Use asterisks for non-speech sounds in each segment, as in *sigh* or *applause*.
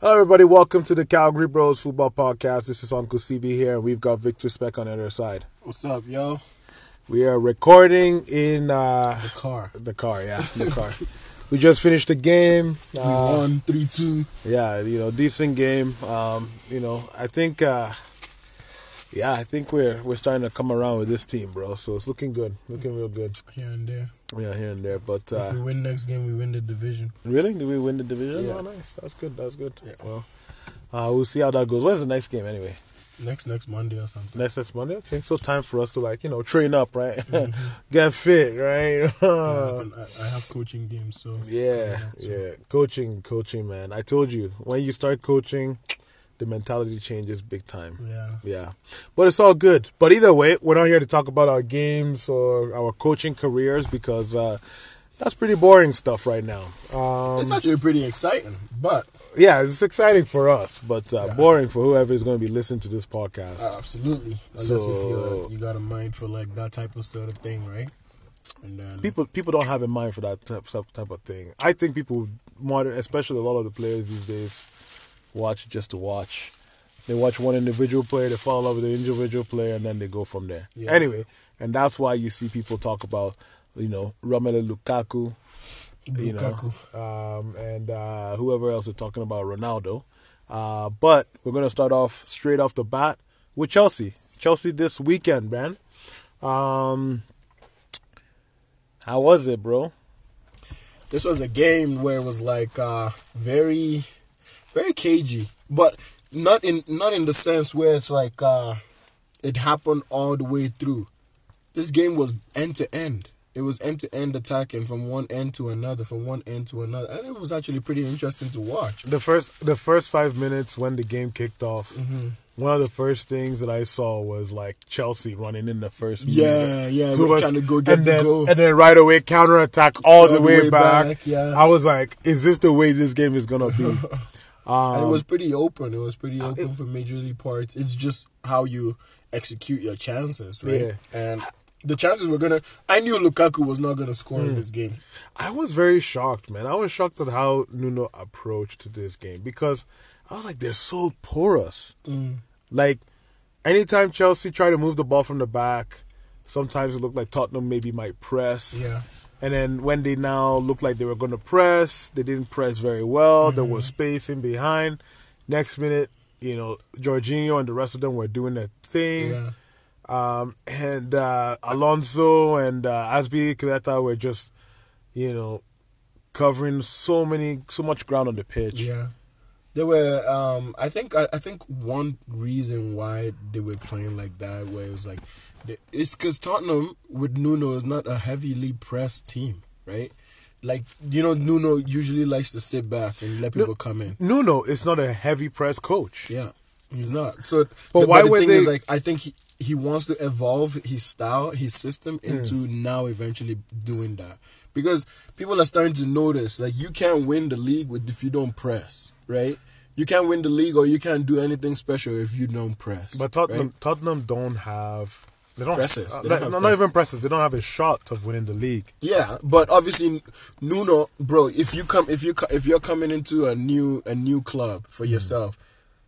Hello, everybody. Welcome to the Calgary Bros Football Podcast. This is Uncle CB here, and we've got Victor Speck on the other side. What's up, yo? We are recording in uh, The car. the car. Yeah, the car. we just finished the game. We Uh, won three two. yeah, you know, decent game. Um, you know, I think, uh, yeah, I think we're we're starting to come around with this team, bro. So it's looking good, looking real good. here and there. Yeah, here and there. But if uh, we win next game, we win the division. really, did we win the division? Yeah. Oh, nice. That's good. That's good. Yeah. Well, uh, we'll see how that goes. When's the next game anyway? Next next Monday or something. Next next Monday. Okay, so time for us to like you know train up, right? *laughs* Get fit, right? Yeah, *laughs* I, I have coaching games, so yeah, so- yeah. Coaching, coaching, man. I told you when you start coaching, the mentality changes big time. yeah. Yeah, but it's all good. But either way, we're not here to talk about our games or our coaching careers because uh, that's pretty boring stuff right now. Um, It's actually pretty exciting, but yeah, it's exciting for us, but uh, Yeah. boring for whoever is going to be listening to this podcast. uh, absolutely, unless if So- you you got a mind for like that type of sort of thing, right? And then people people don't have in mind for that type, type type of thing. I think people modern, especially a lot of the players these days, watch just to watch. They watch one individual player, they fall in love with the individual player, and then they go from there. Yeah. Anyway, and that's why you see people talk about, you know, Romelu Lukaku, you know, um, and uh, whoever else is talking about Ronaldo. Uh, but we're gonna start off straight off the bat with Chelsea. Chelsea this weekend, man. Um, how was it, bro? this was a game where it was like uh, very, very cagey, but not in not in the sense where it's like uh, it happened all the way through. This game was end to end. It was end to end attacking from one end to another, from one end to another, and it was actually pretty interesting to watch. The first the first five minutes when the game kicked off, Mm-hmm. one of the first things that I saw was like Chelsea running in the first Yeah, minute. yeah, Two trying to go get and the then, goal. And then right away counter attack all, the, way, back. yeah. I was like, is this the way this game is gonna be? *laughs* um, and it was pretty open. It was pretty open for major league parts. It's just how you execute your chances, right? Yeah. And the chances were gonna. I knew Lukaku was not gonna score in this game. I was very shocked, man. I was shocked at how Nuno approached this game because I was like, they're so porous. Mm. Like, anytime Chelsea try to move the ball from the back, sometimes it looked like Tottenham maybe might press. Yeah. And then when they now looked like they were going to press, they didn't press very well. There Mm-hmm. was space in behind. Next minute, you know, Jorginho and the rest of them were doing their thing. Yeah. Um, and uh, Alonso and uh, Azpilicueta were just, you know, covering so many, so much ground on the pitch. Yeah. They were. Um. I think. I, I think one reason why they were playing like that, where it was like, they, it's because Tottenham with Nuno is not a heavily pressed team, right? Like you know, Nuno usually likes to sit back and let people come in. Nuno is not a heavy press coach. Yeah, he's not. So, But the, why the would thing is, they- like, I think he he wants to evolve his style, his system Hmm. into now eventually doing that because people are starting to notice like you can't win the league with if you don't press, right? You can't win the league or you can't do anything special if you don't press. But Tottenham, right? Tottenham don't have. They don't Presses. uh, They don't not, presses. even presses. They don't have a shot of winning the league. Yeah, but obviously Nuno, bro, if you come if you if you're coming into a new a new club for Hmm. yourself,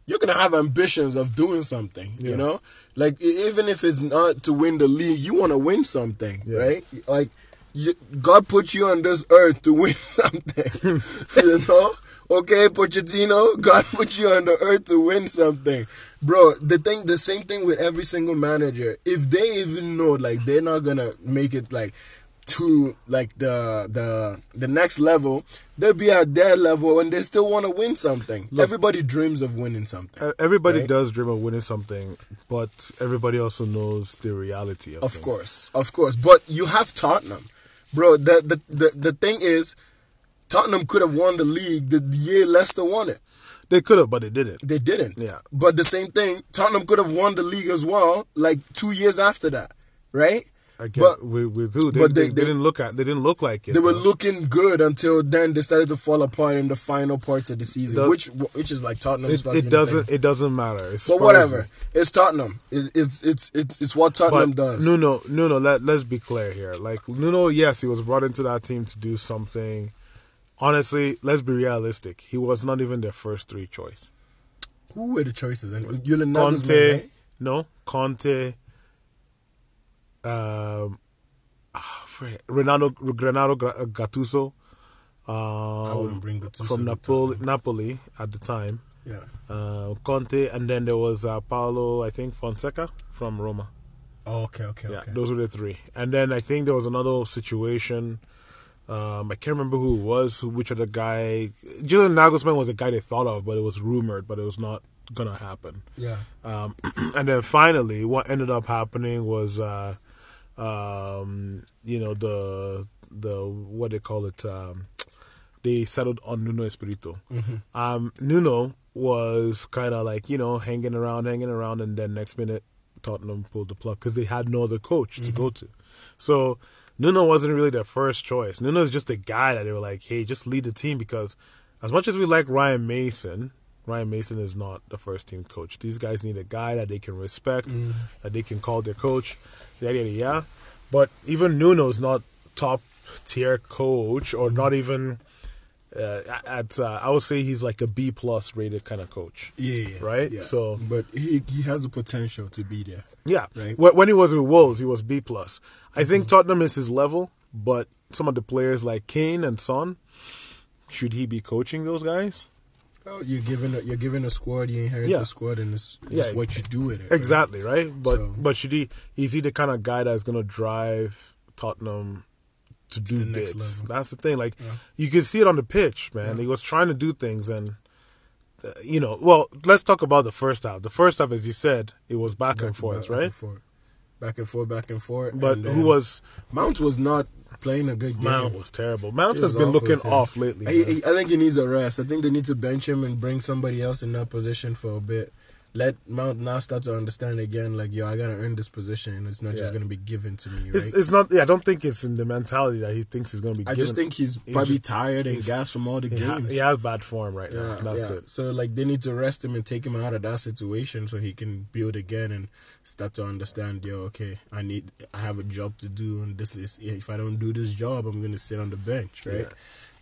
you're going to have ambitions of doing something, Yeah. you know? Like even if it's not to win the league, you want to win something, Yeah. right? Like you, God put you on this earth to *laughs* win something. *laughs* you know? Okay, Pochettino, God put you on the earth to win something. Bro, the thing the same thing with every single manager. If they even know like they're not gonna make it like to like the the the next level, they'll be at their level and they still want to win something. Everybody dreams of winning something. Everybody Right. does dream of winning something, but everybody also knows the reality of, Of things. course, of course. But you have Tottenham, bro. The the the, the thing is, Tottenham could have won the league the year Leicester won it. They could have, but they didn't. They didn't. Yeah. But the same thing, Tottenham could have won the league as well, like two years after that, right? I get But with, with who? They, but they, they- they didn't look at. They didn't look like it. they were though. looking good until then they started to fall apart in the final parts of the season, Does- which which is like Tottenham's It, it doesn't. thing. It doesn't matter. It's But whatever, it's Tottenham. It, it's it's it's it's what Tottenham But does. Nuno, Nuno. Let Let's be clear here. Like Nuno, yes, he was brought into that team to do something honestly, let's be realistic. He was not even their first three choice. Who were the choices? And Julian Nagelsmann, Conte, right? no, Conte, um, ah, Renato, Renato Gra- Gattuso, I wouldn't um, bring Gattuso from Napoli, Napoli at the time, Yeah. uh, Conte, and then there was uh, Paulo, I think Fonseca from Roma. Oh, okay, okay, Yeah, okay. those were the three. And then I think there was another situation. Um, I can't remember who it was, who, which other guy. Julian Nagelsmann was a guy they thought of, but it was rumored, but it was not gonna happen. Yeah. Um, *clears throat* and then finally, what ended up happening was, uh, um, you know, the the what they call it. Um, they settled on Nuno Espirito. Um, Nuno was kind of like you know hanging around, hanging around, and then next minute Tottenham pulled the plug because they had no other coach to go to. So Nuno wasn't really their first choice. Nuno is just a guy that they were like, hey, just lead the team because as much as we like Ryan Mason, Ryan Mason is not the first team coach. These guys need a guy that they can respect, that they can call their coach, yada yada yada. But even Nuno's not top tier coach or not even uh, at uh, I would say he's like a B plus rated kind of coach. Yeah, yeah, Right? Yeah. So- but he he has the potential to be there. Yeah. Right. When he was with Wolves, he was B plus. I mm-hmm. think Tottenham is his level, but some of the players like Kane and Son, should he be coaching those guys? Oh, you're given a, you're given a squad, you inherit Yeah. a squad, and it's Yeah. what you do with it. Exactly, right? But So- but should he is he the kind of guy that's gonna drive Tottenham to do bits? That's the thing. Like Yeah. you could see it on the pitch, man. He was trying to do things and you know, well, let's talk about the first half. The first half, as you said, it was back, and forth, back right? And forth. Back and forth, back and forth. But and who was Mount was not playing a good game. Mount was terrible. Mount He has been looking off lately. I. I think he needs a rest. I think they need to bench him and bring somebody else in that position for a bit. Let Mount now start to understand again, like, yo, I gotta earn this position, and it's not just gonna be given to me, right? It's, it's not. Yeah, I don't think it's in the mentality that he thinks he's to be. I given. just think he's he's probably just- tired and gassed from all the he, ha- games. he has bad form right now. Yeah, that's yeah. it. So like they need to rest him and take him out of that situation so he can build again and start to understand. Yo, okay, I need, I have a job to do, and this is if I don't do this job, I'm gonna sit on the bench, right? Yeah.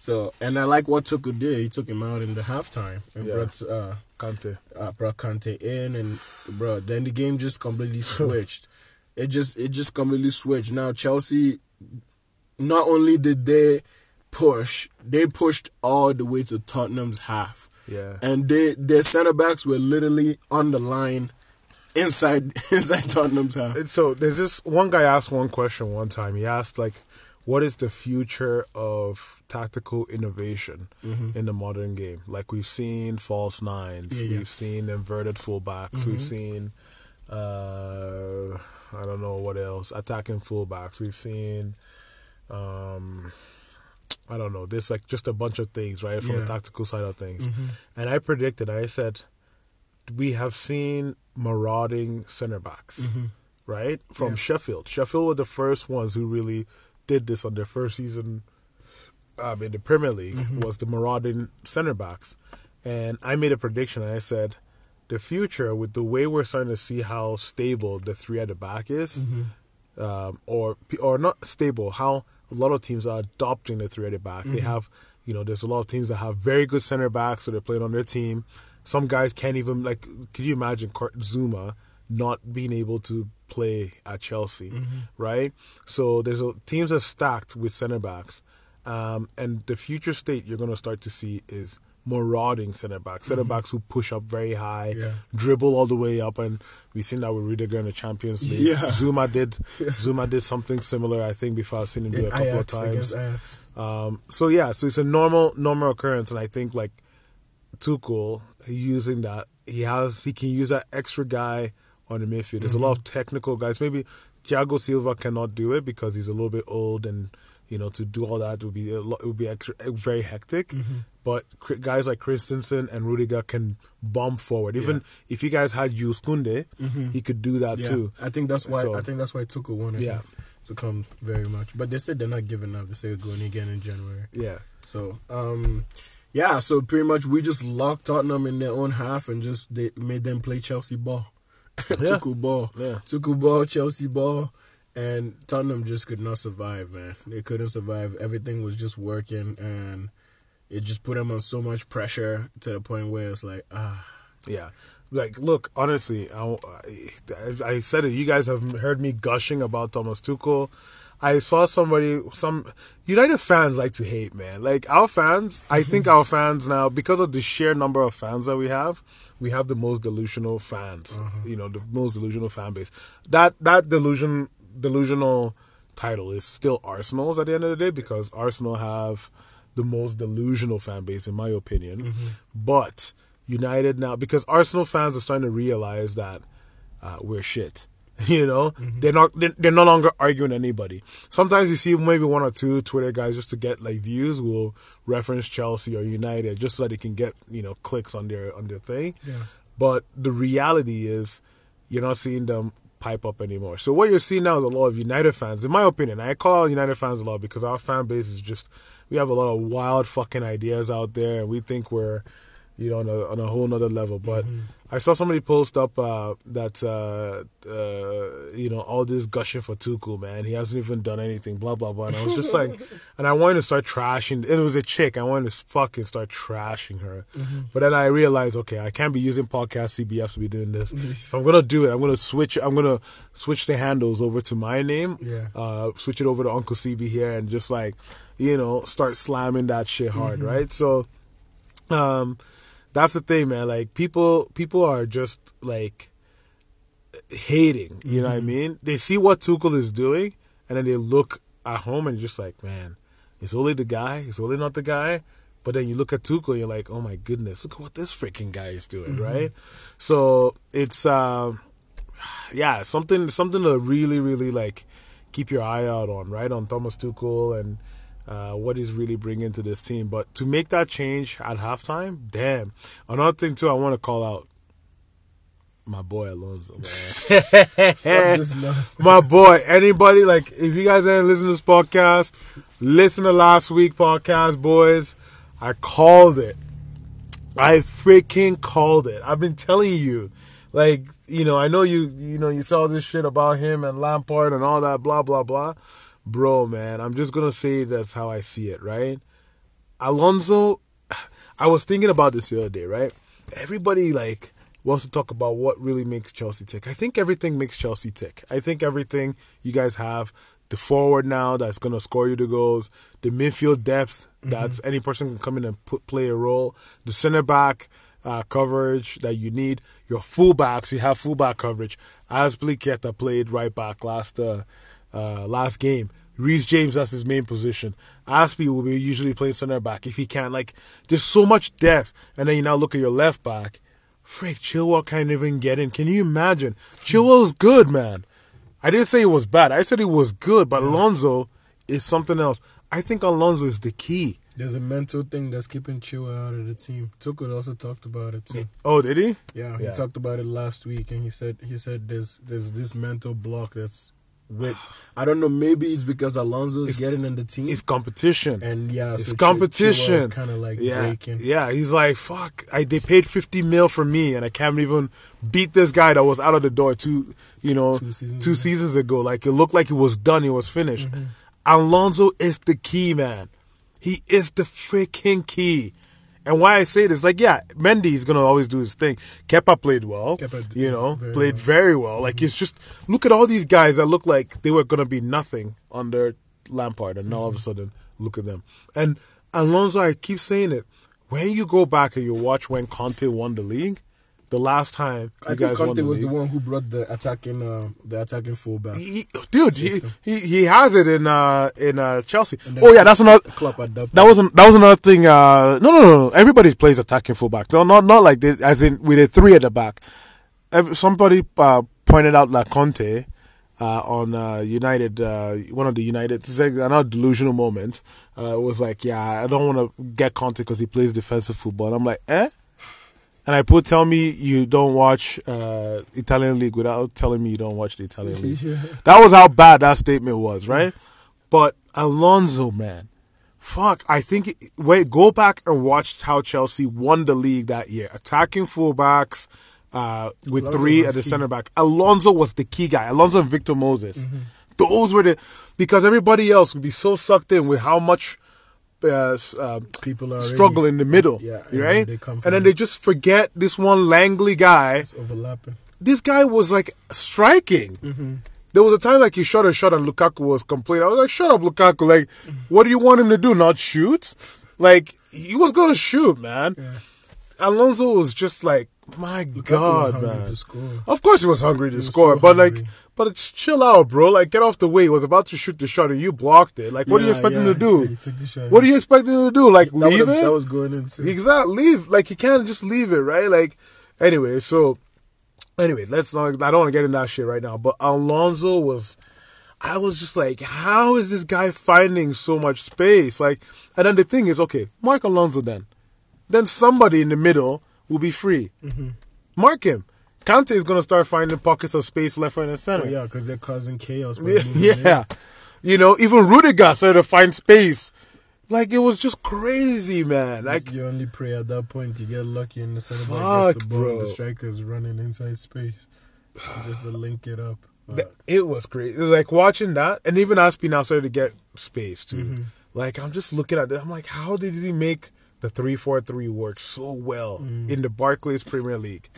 So and I like what Tuchel did. He took him out in the halftime and Yeah. brought uh, Kante. uh, brought Kante in, and bro, then the game just completely *laughs* switched. it just it just completely switched. Now Chelsea, not only did they push, they pushed all the way to Tottenham's half, Yeah. and they their center backs were literally on the line inside *laughs* inside Tottenham's half. And so there's this one guy asked one question one time. He asked like, "What is the future of tactical innovation in the modern game? Like we've seen false nines, Mm-hmm. Yeah, yeah. we've seen inverted fullbacks, we've seen, uh, I don't know what else, attacking fullbacks. We've seen, um, I don't know. There's like just a bunch of things, right, from Yeah. the tactical side of things. Mm-hmm. And I predicted. I said, we have seen marauding center backs Mm-hmm. right? From. Sheffield. Sheffield were the first ones who really did this on their first season um, in the Premier League Mm-hmm. was the marauding center backs. And I made a prediction. And I said, the future with the way we're starting to see how stable the three at the back is, Mm-hmm. um, or or not stable, how a lot of teams are adopting the three at the back. They Mm-hmm. have, you know, there's a lot of teams that have very good center backs, so they're playing on their team. Some guys can't even like. Could you imagine Kurt Zouma not being able to play at Chelsea, right? So there's a, teams are stacked with center backs, um, and the future state you're going to start to see is marauding center backs, center backs who push up very high, Yeah. dribble all the way up, and we've seen that with Rudiger in the Champions League. Yeah. *laughs* Zouma did Zouma did something similar, I think, before I've seen him do it a couple Ajax, of times. Um, so yeah, so it's a normal normal occurrence, and I think like Tuchel using that he has he can use that extra guy on the midfield. There's a lot mm-hmm. of technical guys. Maybe Thiago Silva cannot do it because he's a little bit old, and you know to do all that would be a lot, it would be very hectic. Mm-hmm. But guys like Christensen and Rudiger can bomb forward. Even if you guys had Jules Kounde, mm-hmm. he could do that Yeah, too. I think that's why So- I think that's why Tuchel wanted Yeah. to come very much. But they said they're not giving up. They say they're going again in January. Yeah. So, um, yeah, so pretty much we just locked Tottenham in their own half and just they made them play Chelsea ball. *laughs* Yeah. Tuchel ball. Yeah. Tuchel ball, Chelsea ball. And Tottenham just could not survive, man. They couldn't survive. Everything was just working and it just put him on so much pressure to the point where it's like ah. Yeah. Like, look, honestly, I, I, I said it. You guys have heard me gushing about Thomas Tuchel. I saw somebody, some United fans like to hate, man. Like our fans, I mm-hmm. think our fans now, because of the sheer number of fans that we have, we have the most delusional fans. Mm-hmm. You know, the most delusional fan base. That that delusion, delusional title is still Arsenal's at the end of the day because Arsenal have the most delusional fan base, in my opinion. Mm-hmm. But United now, because Arsenal fans are starting to realize that uh, we're shit. *laughs* You know, mm-hmm. they're not they're, they're no longer arguing anybody. Sometimes you see maybe one or two Twitter guys just to get like views will reference Chelsea or United just so they can get you know clicks on their on their thing. Yeah. But the reality is, you're not seeing them pipe up anymore. So what you're seeing now is a lot of United fans. In my opinion, I call United fans a lot because our fan base is just we have a lot of wild fucking ideas out there, and we think we're you know on a on a whole nother level. But I saw somebody post up uh, that uh, uh, you know all this gushing for Tuchel, man. He hasn't even done anything, blah blah blah. And I was just like, *laughs* and I wanted to start trashing. It was a chick. I wanted to fucking start trashing her. But then I realized, okay, I can't be using podcast CBS to be doing this. if I'm gonna do it, I'm gonna switch. I'm gonna switch the handles over to my name. Yeah. Uh, switch it over to Uncle CB here, and just like you know start slamming that shit hard, right? So um that's the thing man. Like people people are just like hating you know what i mean? They see what Tuchel is doing and then they look at home and just like man it's only the guy it's only not the guy. But then you look at Tuchel and you're like oh my goodness look at what this freaking guy is doing right? So it's um yeah something something to really really like keep your eye out on right? On Thomas Tuchel and uh, what he's really bringing to this team. But to make that change at halftime, damn. Another thing too, I want to call out my boy Alonso, man. *laughs* Stop this *laughs* nonsense. my boy. Anybody like if you guys didn't listen to this podcast, listen to last week podcast, boys. I called it. I freaking called it. I've been telling you, like you know, I know you you know you saw this shit about him and Lampard and all that blah blah blah, bro. Man, I'm just gonna say that's how I see it, right? Alonso, *sighs* I was thinking about this the other day, right? Everybody like wants to talk about what really makes Chelsea tick. I think everything makes Chelsea tick. I think everything you guys have the forward now that's going to score you the goals, the midfield depth that's any person can come in and put, play a role, the center back uh, coverage that you need, your fullbacks, you have fullback coverage. As Azpilicueta played right back last uh, uh, last game. Reece James, that's his main position. Aspie will be usually playing center back if he can. Like, there's so much depth. And then you now look at your left back. Frick, Chilwell can't even get in. Can you imagine? Chilwell's good, man. I didn't say it was bad. I said it was good, but Alonso is something else. I think Alonso is the key. There's a mental thing that's keeping Chilwell out of the team. Tuchel also talked about it too. Oh, did he? Yeah, he Yeah. talked about it last week, and he said he said there's there's this mental block that's with. I don't know. Maybe it's because Alonso is getting in the team, It's competition. and yeah, it's so competition. kind of like yeah, breaking. yeah. He's like, fuck. I they paid fifty mil for me, and I can't even beat this guy that was out of the door two, you know, Two seasons two ago. seasons ago. Like it looked like he was done. He was finished. Mm-hmm. Alonso is the key, man. He is the freaking key. And why I say this, like, yeah, Mendy is gonna always do his thing. Kepa played well, Kepa you know, very played well. very well. Like, it's just look at all these guys that look like they were gonna be nothing under Lampard, and now all of a Mm-hmm. sudden, look at them. And Alonso, I keep saying it. When you go back and you watch when Conte won the league, the last time I think Conte was league, the one who brought the attacking uh, the attacking fullback. he, dude, he, he he has it in uh in uh Chelsea. Oh yeah, that's another. Adopted. That wasn't that was another thing. Uh, no, no, no. Everybody plays attacking fullback. No, not not like they, as in with a three at the back. Somebody uh, pointed out La Conte uh, on uh, United, uh, one of the United, another delusional moment. Uh, was like, yeah, I don't want to get Conte because he plays defensive football. And I'm like, eh. And I put, tell me you don't watch uh, Italian league without telling me you don't watch the Italian *laughs* league. Yeah. That was how bad that statement was, right? But Alonso, man, fuck. I think wait, go back and watch how Chelsea won the league that year, attacking fullbacks uh, with Alonso three at the key. center back. Alonso was the key guy. Alonso and Victor Moses. Mm-hmm. Those were the because everybody else would be so sucked in with how much uh, uh, People are struggle in the middle, Yeah, and right? they come and then they just forget this one Langley guy. It's overlapping. This guy was like striking. Mm-hmm. There was a time like he shot a shot and Lukaku was complaining. I was like, "Shut up, Lukaku! Like, what do you want him to do? Not shoot? Like, he was gonna shoot, man." Yeah. Alonso was just like, "My Lukaku God, hungry man!" Of course, he was hungry to was score, so but like, but it's chill out, bro. Like, get off the way. He was about to shoot the shot and you blocked it. Like, what do you Yeah, expect him yeah, to do? yeah, he took the shot. What do you expect him to do? Like, that leave it? That was going into. Exactly. Leave. Like he can't just leave it, right? Like anyway, so anyway, let's not I don't want to get in that shit right now. But Alonso was I was just like, how is this guy finding so much space? Like and then the thing is, okay, mark Alonso then. Then somebody in the middle will be free. Mark him. Kante is gonna start finding pockets of space left, right, and center. Oh, yeah, because they're causing chaos. *laughs* Yeah, yeah. You know, even Rudiger started to find space. Like it was just crazy, man. Like you only pray at that point you get lucky in the center back gets the ball. bro. The striker's running inside space just to link it up. *sighs* But It was great. Like watching that, and even Aspi now started to get space too. Mm-hmm. Like I'm just looking at it. I'm like, how did he make the three four three work so well Mm. in the Barclays Premier League,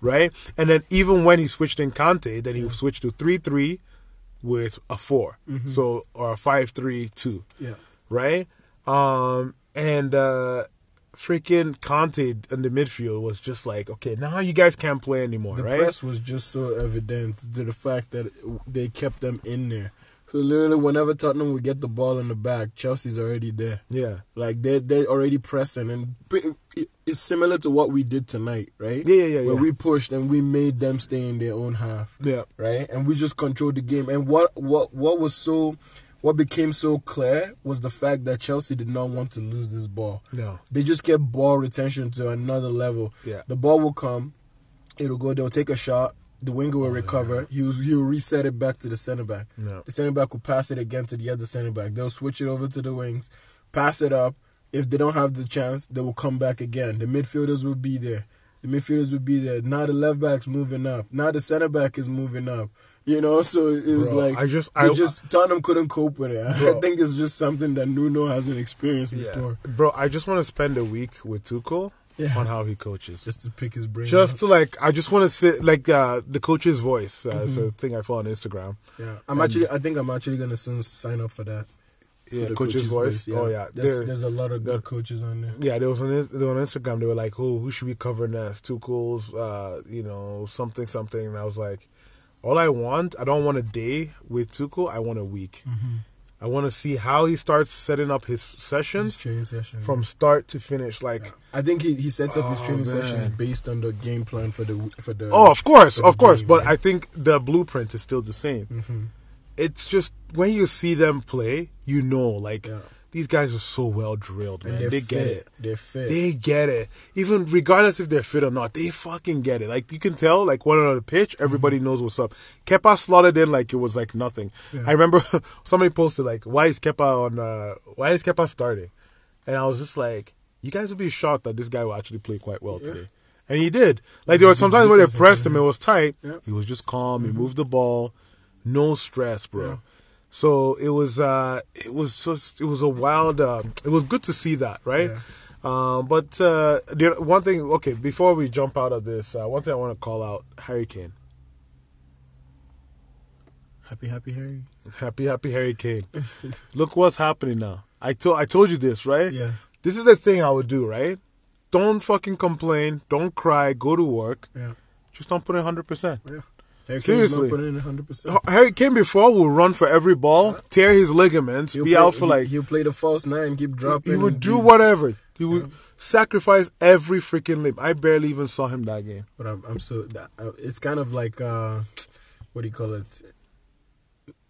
right? And then even when he switched in Kante, then he switched to three three with a 4 so or a five three two, Mm-hmm. yeah, right? Um, and uh freaking Kante in the midfield was just like, okay, now you guys can't play anymore, the right? press was just so evident to the fact that they kept them in there. So literally, whenever Tottenham would get the ball in the back, Chelsea's already there. yeah. Like they they're already pressing, and it's similar to what we did tonight, right? Yeah, yeah, yeah, Where yeah. we pushed and we made them stay in their own half. Yeah. right? And we just controlled the game. And what what what was so what became so clear was the fact that Chelsea did not want to lose this ball. No. They just kept ball retention to another level. Yeah. The ball will come, it'll go, they'll take a shot, the winger will recover, he'll he'll reset it back to the center back. Yeah. The center back will pass it again to the other center back. They'll switch it over to the wings, pass it up. If they don't have the chance, they will come back again. The midfielders will be there. The midfielders will be there. Now the left back's moving up. Now the center back is moving up. You know, *laughs* so it was Bro, like I just- I- just Tottenham couldn't cope with it. *laughs* I think it's just something that Nuno hasn't experienced Yeah. before. Bro, I just want to spend a week with Tuchel Yeah. on how he coaches. Just to pick his brain. Just to like, I just want to sit like uh, the coach's voice. Uh, It's Mm-hmm. a thing I follow on Instagram. yeah, I'm actually. I think I'm actually gonna soon sign up for that. Yeah, the coach's, voice. Oh yeah, There's, there's a lot of good coaches on there. yeah. There was on, on Instagram. They were like, "Oh, who should we cover next? Tuchel's, uh, you know, something, something." And I was like, "All I want, I don't want a day with Tuchel. I want a week. Mm-hmm. I want to see how he starts setting up his His sessions training session from start to finish. Like, I think he, he sets up his Oh, training man. sessions based on the game plan for the for the. Oh, of course, of course. game, But right? I think the blueprint is still the same. Mhm. It's just when you see them play, you know, like Yeah. These guys are so well drilled, man. they're fit. get it. They're fit. They get it. Even regardless if they're fit or not, they fucking get it. Like you can tell, like one on the pitch, everybody knows what's up. Kepa slotted in like it was like nothing. Yeah. I remember *laughs* somebody posted like, "Why is Kepa on? Uh, why is Kepa starting?" And I was just like, "You guys would be shocked that this guy will actually play quite well Yeah. today." And he did. Like there were sometimes when they pressed him, it was tight. Yeah. Mm-hmm. He was just calm. He moved the ball, no stress, bro. So it was uh it was just it was a wild uh, it was good to see that, right? Yeah. Um but uh the one thing okay, before we jump out of this, uh, one thing I want to call out Harry Kane. Happy, happy Harry. Happy happy Harry Kane. *laughs* Look what's happening now. I told I told you this, right? Yeah. This is the thing I would do, right? Don't fucking complain, don't cry, go to work. Yeah. Just don't put in 100%. Yeah. Harry Seriously. Not in 100. percent Harry Kane before will run for every ball, tear his ligaments, be out for like He'll play the false nine, keep dropping. he would and do whatever. He would sacrifice every freaking limb. I barely even saw him that game. But I'm, I'm so uh, it's kind of like uh, what do you call it?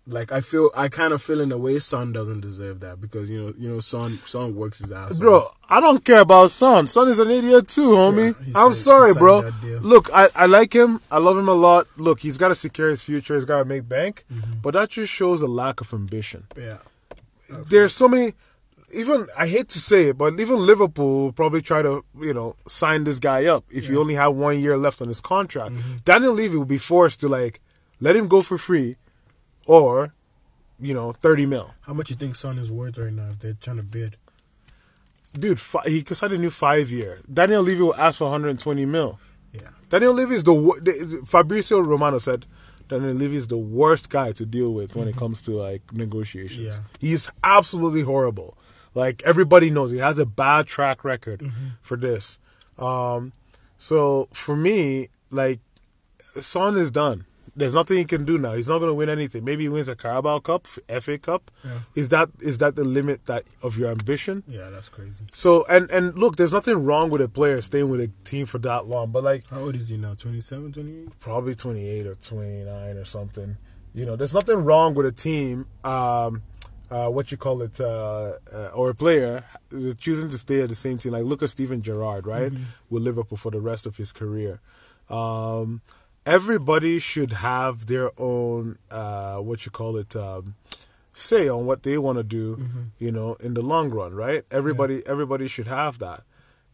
Like I feel I kind of feel in a way Son doesn't deserve that because you know you know Son Son works his ass Bro, off. I don't care about Son. Son is an idiot too, homie. Yeah, I'm signed- sorry, bro. Look, I, I like him. I love him a lot. Look, he's got to secure his future. He's got to make bank. Mm-hmm. But that just shows a lack of ambition. Yeah, There's so many. Even I hate to say it, but even Liverpool probably try to you know sign this guy up if he only had one year left on his contract. Mm-hmm. Daniel Levy will be forced to like let him go for free, or you know thirty mil. how much you think Son is worth right now if they're trying to bid? dude, fi- he signed a new five year. Daniel Levy will ask for 120 mil. Yeah. Daniel Levy is the, wor- the Fabrizio Romano said Daniel Levy is the worst guy to deal with when it comes to like negotiations. Yeah. He's absolutely horrible. Like everybody knows he has a bad track record for this. Um, so for me, like Son is done. There's nothing he can do now. He's not going to win anything. Maybe he wins a Carabao Cup, FA Cup. Yeah. Is that is that the limit that of your ambition? Yeah, that's crazy. So and and look, there's nothing wrong with a player staying with a team for that long, but like How old is he now? 27, 28? probably 28 or 29 or something. You know, there's nothing wrong with a team, um, uh, what you call it, uh, uh, or a player choosing to stay at the same team. Like look at Steven Gerrard, right, with Liverpool for the rest of his career. Um, everybody should have their own, uh, what you call it, um, say on what they want to do. You know, in the long run, right? Everybody, everybody should have that.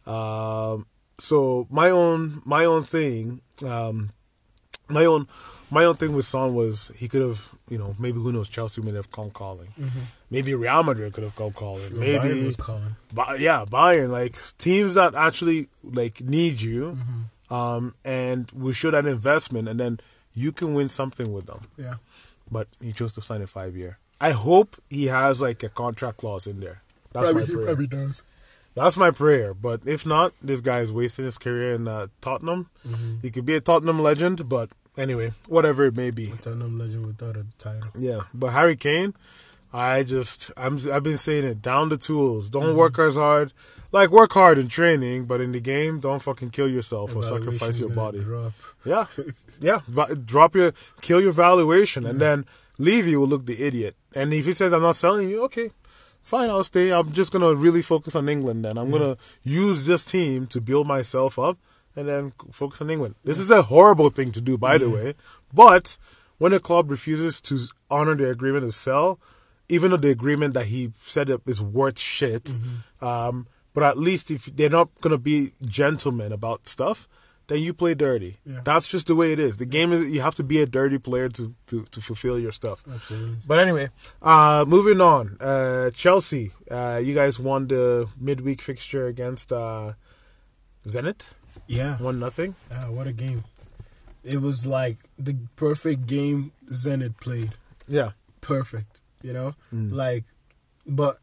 Um, so my own, my own thing. Um, my own my own thing with Son was he could have you know maybe who knows Chelsea may have come calling, maybe Real Madrid could have come calling, maybe Bayern was calling. Ba- yeah Bayern like teams that actually like need you, um, and will show that investment, and then you can win something with them. Yeah. But he chose to sign a five year. I hope he has like a contract clause in there. That's my prayer. does. That's my prayer. But if not, this guy is wasting his career in uh, Tottenham. He could be a Tottenham legend, but anyway, whatever it may be. Tottenham legend without a title. Yeah, but Harry Kane, I just I'm I've been saying it down the tools. Don't work as hard. Like work hard in training, but in the game, don't fucking kill yourself or sacrifice your body. Drop. Yeah, *laughs* yeah. Va- drop your kill your valuation, and then Levy will look the idiot. And if he says I'm not selling you, okay, fine, I'll stay. I'm just gonna really focus on England. Then I'm gonna use this team to build myself up, and then focus on England. This is a horrible thing to do, by the way. But when a club refuses to honor the agreement to sell, even though the agreement that he set up is worth shit, um, but at least if they're not gonna be gentlemen about stuff, then you play dirty. Yeah. That's just the way it is. The game is you have to be a dirty player to to, to fulfill your stuff. Absolutely. But anyway, uh, moving on. Uh, Chelsea, uh, you guys won the midweek fixture against uh, Zenit, Yeah. one nothing. Ah, what a game. It was like the perfect game Zenit played. Yeah, Perfect. You know? Mm. Like, but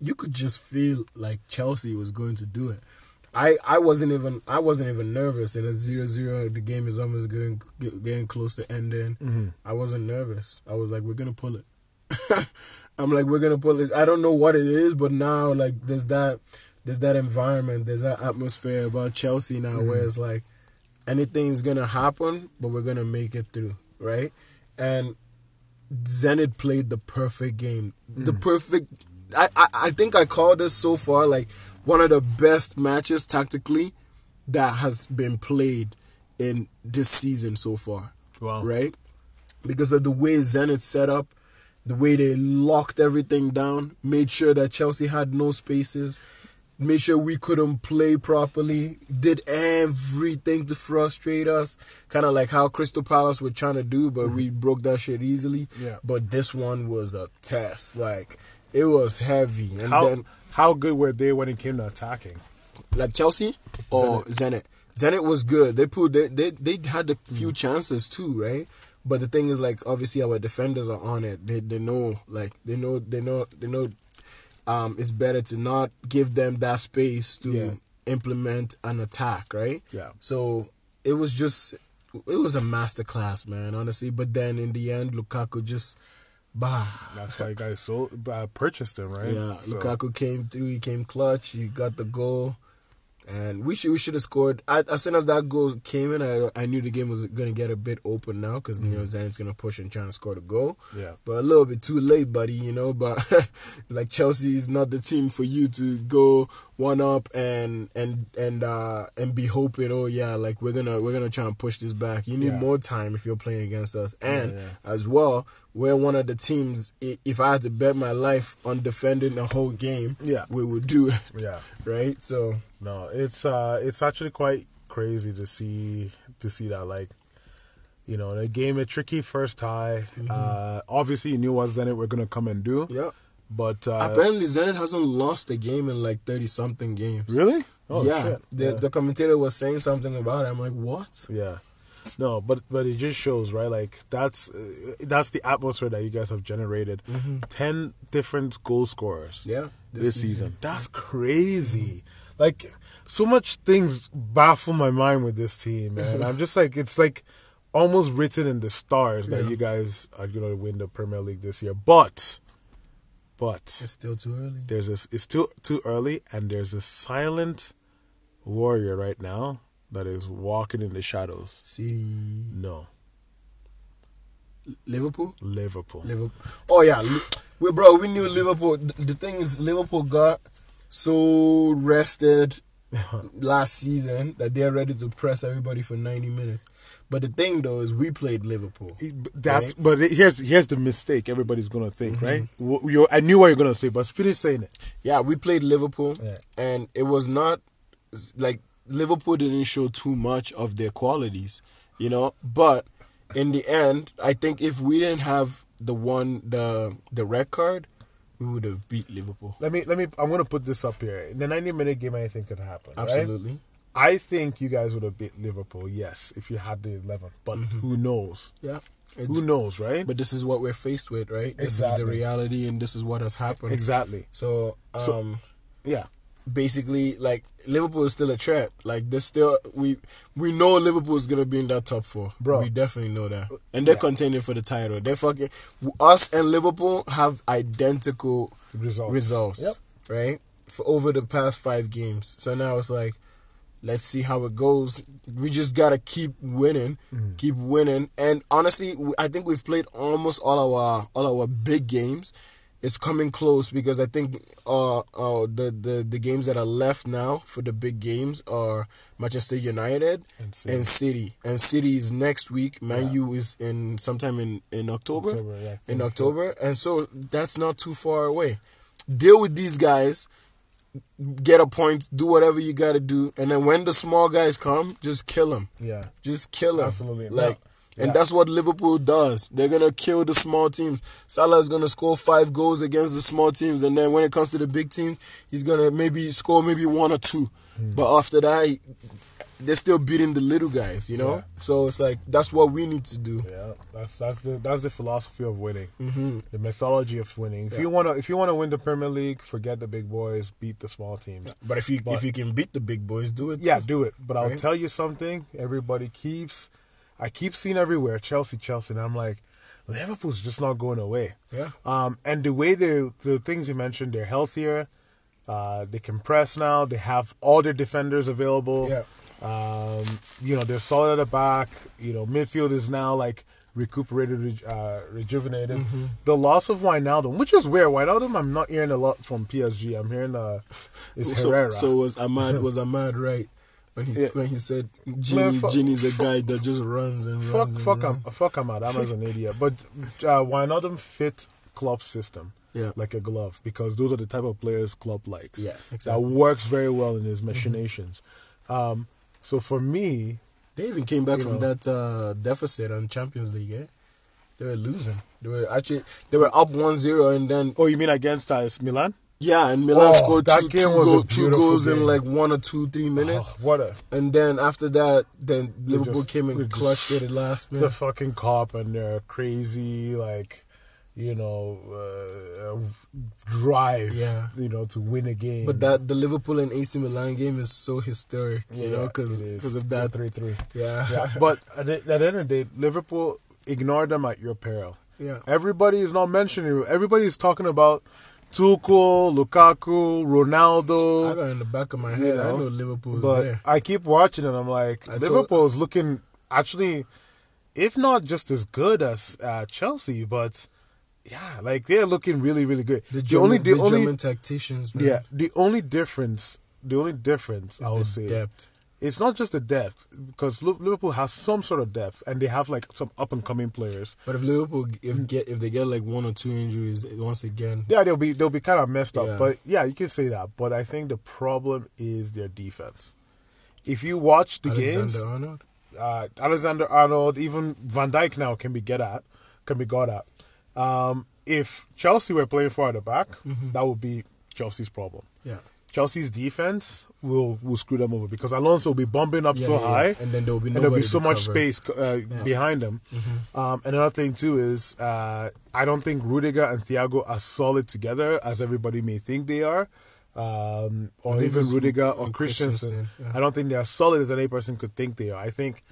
you could just feel like Chelsea was going to do it. I, I wasn't even I wasn't even nervous and at 0-0 the game is almost getting getting close to ending. Mm-hmm. I wasn't nervous. I was like we're going to pull it. *laughs* I'm like we're going to pull it. I don't know what it is but now like there's that there's that environment, there's that atmosphere about Chelsea now where mm-hmm. it's like anything's going to happen but we're going to make it through, right? And Zenit played the perfect game. The mm. perfect. I, I I think I called this so far like one of the best matches tactically that has been played in this season so far. Wow. Right? Because of the way Zenit set up, the way they locked everything down, made sure that Chelsea had no spaces, made sure we couldn't play properly, did everything to frustrate us. Kind of like how Crystal Palace were trying to do, but we mm-hmm. broke that shit easily. Yeah. But this one was a test. Like, it was heavy. And how then, how good were they when it came to attacking? like Chelsea or Zenit. Zenit was good. They put they they, they had a mm. few chances too, right? But the thing is, like, obviously our defenders are on it. They they know, like, they know they know they know. Um, it's better to not give them that space to Yeah. implement an attack, right? Yeah. So it was just it was a masterclass, man. Honestly, but then in the end, Lukaku just bah. That's why you guys sold, uh, purchased him, right? Yeah, So- Lukaku came through. He came clutch. He got the goal, and we should we should have scored. I, as soon as that goal came in, I I knew the game was gonna get a bit open now because you know Zenit's gonna push and try and score the goal. Yeah. but a little bit too late, buddy. You know, but *laughs* like Chelsea is not the team for you to go one up and and and uh and be hoping. Oh yeah, like we're gonna we're gonna try and push this back. You need Yeah. more time if you're playing against us, and yeah. as well, we're one of the teams. If I had to bet my life on defending the whole game, Yeah. we would do it, Yeah. *laughs* right? So No, it's uh it's actually quite crazy to see to see that like you know, the game a tricky first tie. Uh obviously you knew what Zenit were gonna come and do. yeah, But uh, Apparently, Zenit hasn't lost a game in like thirty something games. really, oh yeah, shit. the yeah. the commentator was saying something about it. I'm like, what? Yeah. No, but but it just shows, right? Like that's uh, that's the atmosphere that you guys have generated. Ten different goal scorers. Mm-hmm. Yeah, this, season. That's crazy. Like so much things baffle my mind with this team, man. *laughs* I'm just like it's like almost written in the stars that Yeah. you guys are gonna win the Premier League this year. But but It's still too early. there's this it's too too early and there's a silent warrior right now that is walking in the shadows. City, No. Liverpool, Liverpool. Liverpool. Oh yeah, we bro, we knew Liverpool. The thing is, Liverpool got so rested *laughs* last season that they're ready to press everybody for 90 minutes. But the thing though is, we played Liverpool. That's Right? but here's here's the mistake everybody's gonna think, mm-hmm. right? Wh- You, I knew what you're gonna say, but finish saying it. Yeah, we played Liverpool, Yeah. and it was not like Liverpool didn't show too much of their qualities, you know. But in the end, I think if we didn't have the one the the red card, we would have beat Liverpool. Let me let me. I'm gonna put this up here. In the 90 minute game, anything could happen. right? Absolutely. I think you guys would have beat Liverpool. Yes, if you had the 11. But who knows? Yeah. It- Who knows, right? but this is what we're faced with, right? Exactly. This is the reality, and this is what has happened. exactly. So, um, So- Yeah. Basically, like Liverpool is still a threat. Like this, still we we know Liverpool is gonna be in that top four, Bro. We definitely know that, and they're Yeah. contending for the title. They're fucking us and Liverpool have identical Results. results, Yep. right? For over the past five games. So now it's like, let's see how it goes. We just gotta keep winning, Mm. keep winning. And honestly, I think we've played almost all our all our big games. It's coming close because I think uh, uh the, the the games that are left now for the big games are Manchester United And City. and City. And City is next week. Man Yeah. U is in sometime in in October October, yeah, in October, and so that's not too far away. Deal with these guys, get a point, do whatever you got to do, and then when the small guys come, just kill them. Yeah. Just kill them. Absolutely. Like, No. And Yeah. that's what Liverpool does. They're gonna kill the small teams. Salah is gonna score five goals against the small teams, and then when it comes to the big teams, he's gonna maybe score maybe one or two. Hmm. But after that, he- they're still beating the little guys. You know. Yeah. So it's like that's what we need to do. Yeah, that's that's the that's the philosophy of winning, hmm the methodology of winning. If Yeah. you wanna if you wanna win the Premier League, forget the big boys, beat the small teams. But if you But- if you can beat the big boys, do it. Yeah, too. do it. But I'll tell you something. Everybody keeps, I keep seeing everywhere Chelsea, Chelsea, and I'm like, Liverpool's just not going away. Yeah. Um, and the way they the things you mentioned, they're healthier. Uh, they can press now. They have all their defenders available. Yeah. Um, you know, they're solid at the back. You know, midfield is now like recuperated, uh, rejuvenated. Mm-hmm. The loss of Wijnaldum, which is weird. Wijnaldum, I'm not hearing a lot from PSG. I'm hearing uh, is So, Herrera. so was Ahmad was Ahmad right when he Yeah. when he said Gini fuck- Gini's a guy that just runs and fuck, runs and fuck, runs. him, fuck him out. I'm an *laughs* idiot. But uh, Wijnaldum fit Klopp's system. Yeah. like a glove because those are the type of players Klopp likes. Yeah, That works very well in his machinations. Um, so for me, They even came back from know. that uh, deficit on Champions League. Eh? They were losing. They were actually they were up 1-0 and then oh, you mean against uh, Milan? Yeah, and Milan Oh, scored two, game two, goal, two goals in like one or two three minutes. Oh, what a And then after that, then Liverpool just- came and just- clutched it at last minute. the fucking Kop and their crazy like, you know, uh, drive. Yeah. you know, to win a game. But that the Liverpool and AC Milan game is so historic, you Yeah, know, because because of that. three three. Yeah, Yeah, *laughs* but at the, at the end of the day, Liverpool ignore them at your peril. yeah. Everybody is not mentioning you. Everybody is talking about Tuchel, Lukaku, Ronaldo. I got in the back of my You head. I know, Liverpool's Liverpool But there. I keep watching and I'm like, I told- Liverpool is looking actually, if not just as good as uh, Chelsea, but yeah, like they're looking really, really good. The, The, German, only, the, the only, German tacticians, man. yeah, the only difference, the only difference is I would say, depth. It's not just the depth because Liverpool has some sort of depth and they have like some up and coming players. But if Liverpool if get if they get like one or two injuries once again, Yeah, they'll be they'll be kind of messed up. Yeah. But yeah, you can say that. But I think the problem is their defense. If you watch the Alexander games, Arnold. uh, Alexander Arnold, even Van Dijk now can be get at, can be got at. Um, if Chelsea were playing four at the back, Mm-hmm. that would be Chelsea's problem. Yeah. Chelsea's defense will will screw them over because Alonso will be bumping up Yeah, so yeah, high, and then there will be and there'll be so much cover. space uh, behind them. Mm-hmm. Um, and another thing too is uh, I don't think Rudiger and Thiago are solid together as everybody may think they are, um, or even Rudiger or Christensen. Christensen, yeah. I don't think they're as solid as any person could think they are. I think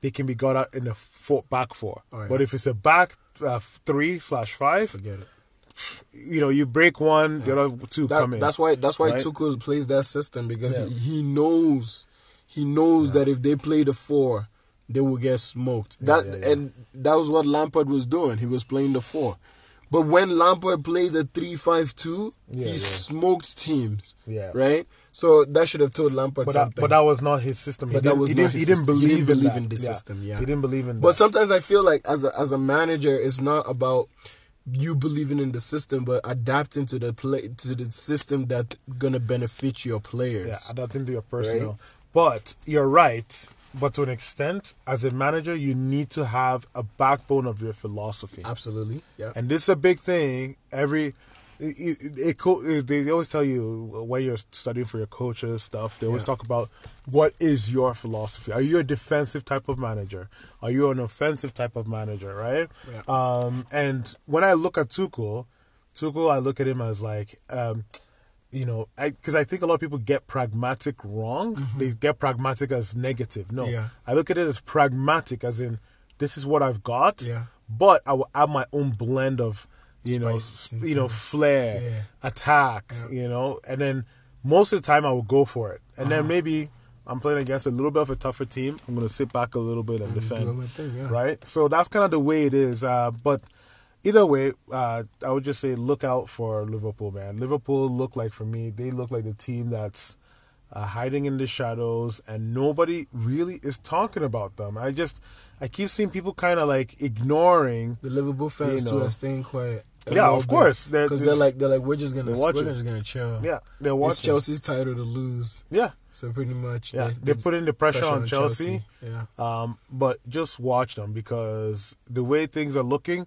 they can be got out in the four, back four. Oh, yeah. But if it's a back uh, three slash five, Forget it. You know, you break one, the other two That, come in. that's why that's why right? Tuchel plays that system because Yeah. he, he knows he knows that if they play the four, they will get smoked. that yeah, yeah. and that was what Lampard was doing. He was playing the four. But when Lampard played the three five two, Yeah, he yeah. smoked teams. Yeah. Right? So that should have told Lampard but that, something. but that was not his system. He But that was he not didn't, his he didn't system. He believe didn't in believe that. in the system, yeah. he didn't believe in that. But sometimes I feel like as a as a manager, it's not about you believing in the system, but adapting to the play to the system that's gonna benefit your players. Yeah, adapting to your personnel. But you're right. But to an extent, as a manager, you need to have a backbone of your philosophy. Absolutely, yeah. And this is a big thing. Every it, it, it, they always tell you when you're studying for your coaches stuff. They always Yeah. talk about what is your philosophy. Are you a defensive type of manager? Are you an offensive type of manager? Right. Yeah. Um, and when I look at Tuchel, Tuchel, I look at him as like. Um, you know, because I, think a lot of people get pragmatic wrong. They get pragmatic as negative. No, Mm-hmm. Yeah. I look at it as pragmatic, as in this is what I've got Yeah. but I will add my own blend of you know you know flair Yeah. attack you know and then most of the time I will go for it and Uh-huh. then maybe I'm playing against a little bit of a tougher team I'm going to sit back a little bit and, do defend thing, yeah. right so that's kind of the way it is uh, but either way uh, I would just say look out for Liverpool man Liverpool look like for me they look like the team that's uh, hiding in the shadows, and nobody really is talking about them. I just, I keep seeing people kind of like ignoring. The Liverpool fans You too are staying quiet. Yeah, of course. Because they're like they're like we're just gonna we're watching. just gonna chill. Yeah, they're it's watching. Chelsea's title to lose, Yeah, so pretty much yeah. they, They're putting the pressure, on Chelsea. Yeah, Um, but just watch them because the way things are looking,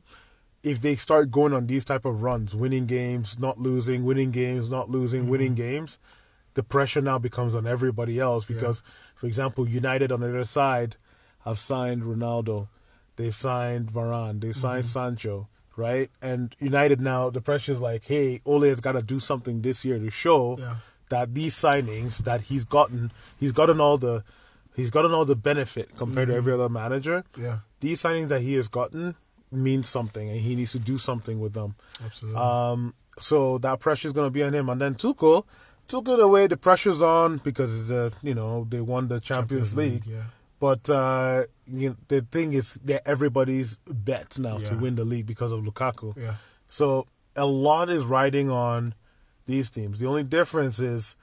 if they start going on these type of runs, winning games, not losing, winning games, not losing, Mm-hmm. winning games, the pressure now becomes on everybody else. Because, for example, United on the other side have signed Ronaldo, they've signed Varane, they've signed Mm-hmm. Sancho, right? And United now, the pressure is like, hey, Ole has got to do something this year to show Yeah. that these signings that he's gotten, he's gotten all the, he's gotten all the benefit compared to every other manager. yeah, These signings that he has gotten means something, and he needs to do something with them. absolutely. Um, so that pressure is going to be on him, and then Tuchel, Tuchel the way the pressure's on because the you know they won the Champions, League. yeah. But uh, you know, the thing is, they're everybody's bet now to win the league because of Lukaku. Yeah. So a lot is riding on these teams. The only difference is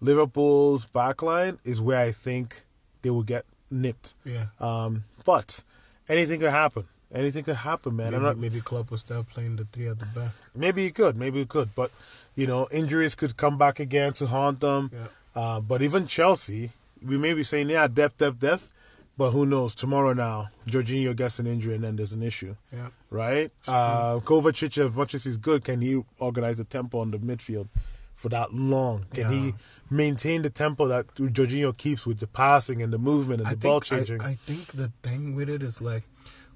Liverpool's backline is where I think they will get nipped. Yeah. Um, but anything could happen. Anything could happen, man. Maybe, not, maybe Klopp will start playing the three at the back. maybe he could, maybe he could, but you know, injuries could come back again to haunt them. Yeah. Uh, but even Chelsea, we may be saying, yeah, depth, depth, depth, but who knows? Tomorrow now, Jorginho gets an injury and then there's an issue, Yeah. right? Uh, Kovacic, as much as he's good, can he organize the tempo on the midfield for that long? Can Yeah. he maintain the tempo that Jorginho keeps with the passing and the movement and I the ball think I, changing? I think the thing with it is like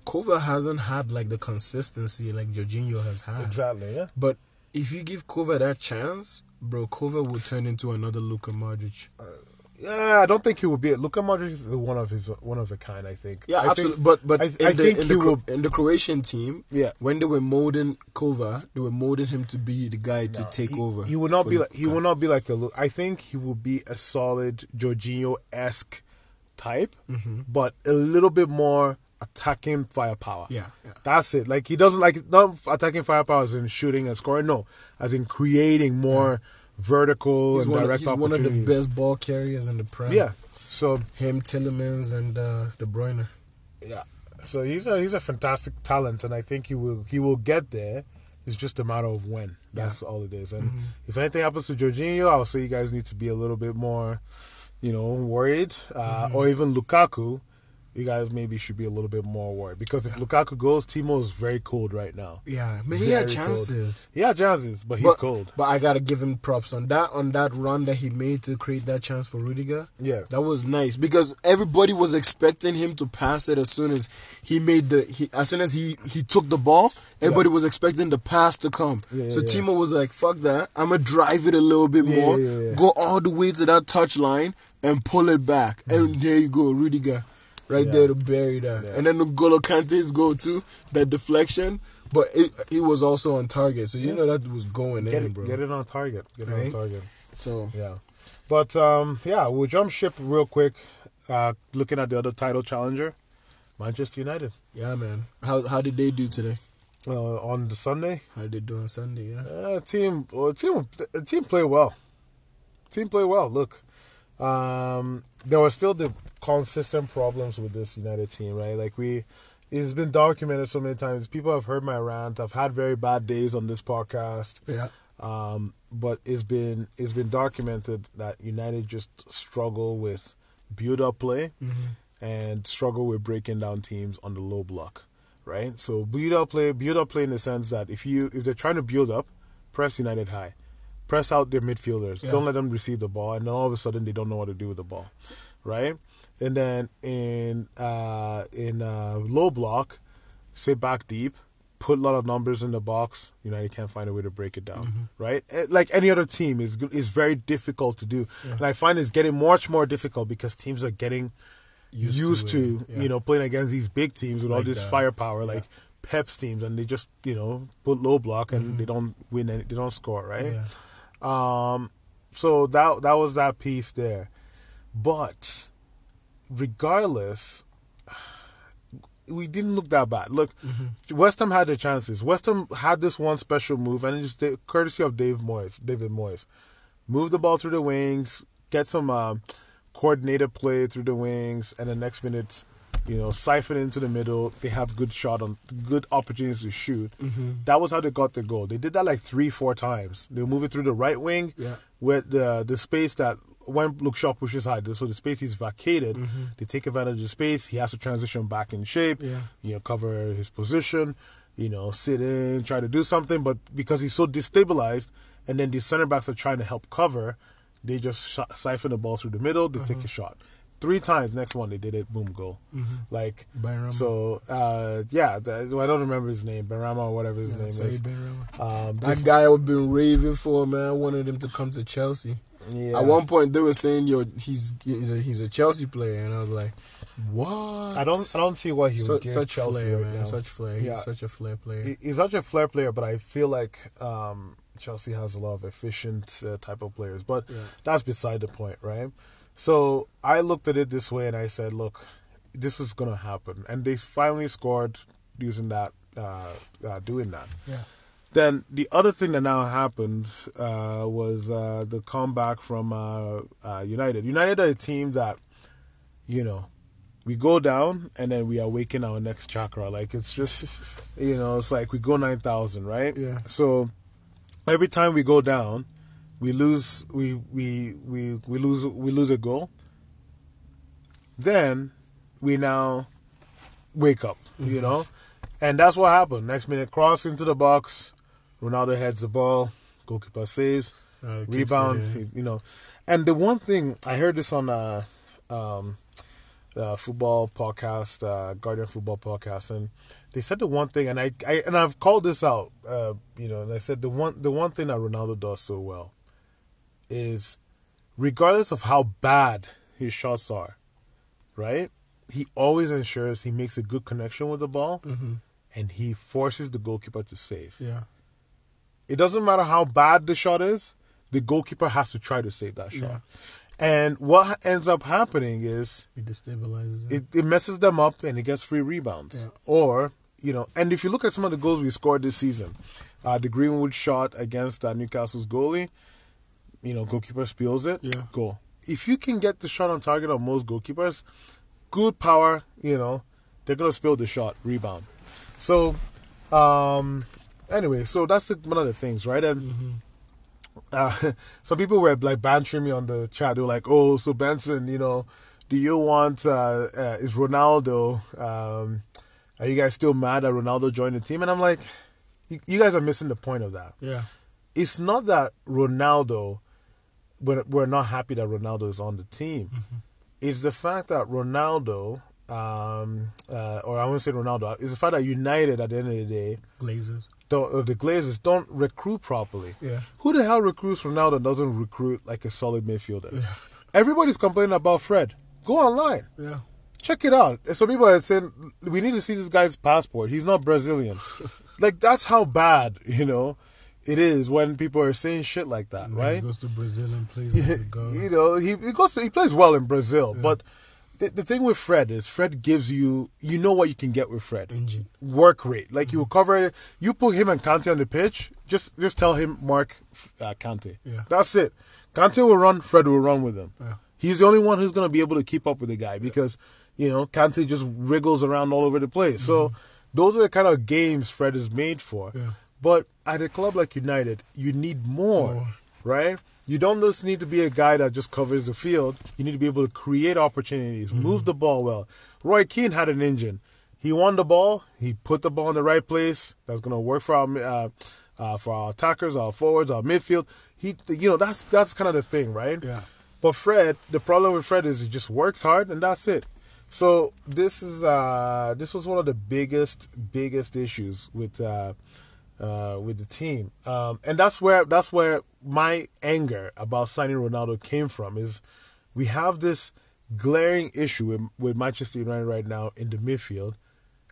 Kova hasn't had like the consistency like Jorginho has had. exactly, yeah. But if you give Kova that chance, bro, Kova will turn into another Luka Modric. Yeah, I don't think he will be. It. Luka Modric is one of his one of a kind. I think. Yeah, I think- absolutely. but but I- in, I the, think in, the, will- in the Croatian team, Yeah. when they were molding Kova, they were molding him to be the guy to take he, over. He will not be like he will not be like a. I think he will be a solid Jorginho esque type, Mm-hmm. but a little bit more attacking firepower. Yeah, yeah. That's it. Like he doesn't like not attacking firepower as in shooting and scoring. No, as in creating more vertical He's, and of, direct he's one of the best ball carriers in the Prem. Yeah. So him, Tielemans, and uh, De Bruyne. Yeah. So he's a he's a fantastic talent, and I think he will he will get there. It's just a matter of when. That's all it is. And if anything happens to Jorginho, I'll say you guys need to be a little bit more, you know, worried, uh, or even Lukaku. You guys maybe should be a little bit more worried because if Lukaku goes, Timo is very cold right now. Yeah, man, he had Very cold. chances. He had chances, but he's but, cold. But I gotta give him props on that on that run that he made to create that chance for Rudiger. Yeah. That was nice because everybody was expecting him to pass it as soon as he made the he, as soon as he he took the ball. Everybody was expecting the pass to come. Yeah, so yeah, Timo was like, "Fuck that! I'm gonna drive it a little bit Yeah, more, yeah, yeah. go all the way to that touch line and pull it back, and mm. there you go, Rudiger, right. Yeah. there to bury that. Yeah. And then N'Golo Kante's goal too, that deflection." But it, he was also on target, so you know that was going Get in, it, bro. get it on target. Get it on target. So Yeah. But um, yeah, we'll jump ship real quick. Uh, looking at the other title challenger, Manchester United. yeah, man. How how did they do today? Uh, on the Sunday, How did they do on Sunday? Yeah. uh, team, well, team, team played well. Team played well. Look, um, there were still the consistent problems with this United team, right? Like we, it's been documented so many times. People have heard my rant. I've had very bad days on this podcast. Yeah. Um, but it's been it's been documented that United just struggle with build up play and struggle with breaking down teams on the low block, right? So build up play, build up play in the sense that if you if they're trying to build up, press United high, press out their midfielders, Yeah. don't let them receive the ball, and then all of a sudden they don't know what to do with the ball, right? And then in uh, in uh, low block, sit back deep, put a lot of numbers in the box. United can't find a way to break it down, right? Eh, Like any other team is is very difficult to do, and I find it's getting much more difficult because teams are getting Used used, to to, yeah. you know playing against these big teams with all this that. firepower, like Pep's teams, and they just you know put low block and they don't win, any, they don't score, right? Yeah. Um, so that that was that piece there, but regardless, we didn't look that bad. Look, West Ham had their chances. West Ham had this one special move, and it's the courtesy of Dave Moyes, David Moyes. Move the ball through the wings, get some um, coordinated play through the wings, and the next minute, you know, siphon into the middle. They have good shot on, good opportunities to shoot. That was how they got the goal. They did that like three, four times. They move it through the right wing, Yeah. with the the space that when Luke Shaw pushes high, so the space is vacated. They take advantage of the space. He has to transition back in shape. Yeah. You know, cover his position. You know, sit in, try to do something, but because he's so destabilized, and then the center backs are trying to help cover, they just sh- siphon the ball through the middle. They take a shot. Three times. Next one they did it. Boom, goal. Like Benrahma. so. Uh, yeah, that, I don't remember his name, Benrahma or whatever his name is. Um, That guy I've been raving for, man. I wanted him to come to Chelsea. Yeah. At one point, they were saying, "Yo, he's he's a, he's a Chelsea player," and I was like, "What?" I don't. I don't see why he Su- would give such Chelsea flair, right man. now. Such flair. Yeah. He's such a flair player. He- He's such a flair player, but I feel like um, Chelsea has a lot of efficient uh, type of players. But Yeah. that's beside the point, right? So I looked at it this way, and I said, "Look, this is going to happen," and they finally scored using that, uh, uh, doing that. yeah. Then the other thing that now happened uh, was uh, the comeback from uh, uh, United. United are a team that, you know, we go down and then we awaken our next chakra. Like it's just, *laughs* you know, it's like we go nine thousand, right? Yeah. So every time we go down, we lose. We we we we lose. We lose a goal. Then we now wake up, you know, and that's what happened. Next minute, cross into the box. Ronaldo heads the ball. Goalkeeper saves. Uh, it rebound. You know, and the one thing I heard this on a um, uh, football podcast, uh, Guardian football podcast, and they said the one thing, and I, I and I've called this out. Uh, you know, and I said the one the one thing that Ronaldo does so well is, regardless of how bad his shots are, right? He always ensures he makes a good connection with the ball, and he forces the goalkeeper to save. Yeah. It doesn't matter how bad the shot is, the goalkeeper has to try to save that shot. Yeah. And what ends up happening is It destabilizes it, it messes them up and it gets free rebounds. Yeah. Or, you know, and if you look at some of the goals we scored this season, uh, the Greenwood shot against uh, Newcastle's goalie, you know, goalkeeper spills it, Yeah. goal. If you can get the shot on target on most goalkeepers, good power, you know, they're going to spill the shot, rebound. So, um, anyway, so that's the, one of the things, right? And uh, *laughs* some people were like bantering me on the chat. They were like, "Oh, so Benson, you know, Do you want? Uh, uh, is Ronaldo? Um, are you guys still mad that Ronaldo joined the team? And I'm like, you, you guys are missing the point of that. Yeah. It's not that Ronaldo. We're, we're not happy that Ronaldo is on the team. It's the fact that Ronaldo, um, uh, or I won't say Ronaldo, it's the fact that United at the end of the day, Glazers. Don't, or uh, the Glazers don't recruit properly. Yeah. Who the hell recruits Ronaldo doesn't recruit like a solid midfielder? Everybody's complaining about Fred. Go online. Yeah. Check it out. Some people are saying we need to see this guy's passport. He's not Brazilian. *laughs* like that's how bad, you know, it is when people are saying shit like that, right? He goes to Brazil and plays *laughs* you know, he he goes to, he plays well in Brazil, but the, the thing with Fred is Fred gives you you know what you can get with Fred. Engine. Work rate, like Mm-hmm. you will cover it. You put him and Kante on the pitch. Just just tell him mark uh, Kante. Yeah. That's it. Kante will run. Fred will run with him. Yeah. He's the only one who's going to be able to keep up with the guy because you know Kante just wriggles around all over the place. So those are the kind of games Fred is made for. Mm-hmm. Yeah. But at a club like United, you need more, More. right? You don't just need to be a guy that just covers the field. You need to be able to create opportunities, Mm-hmm. move the ball well. Roy Keane had an engine. He won the ball. He put the ball in the right place. That's going to work for our uh, uh, for our attackers, our forwards, our midfield. He, you know, that's that's kind of the thing, right? Yeah. But Fred, the problem with Fred is he just works hard and that's it. So this is uh this was one of the biggest biggest issues with uh uh with the team. Um and that's where that's where my anger about signing Ronaldo came from is we have this glaring issue with, with Manchester United right now in the midfield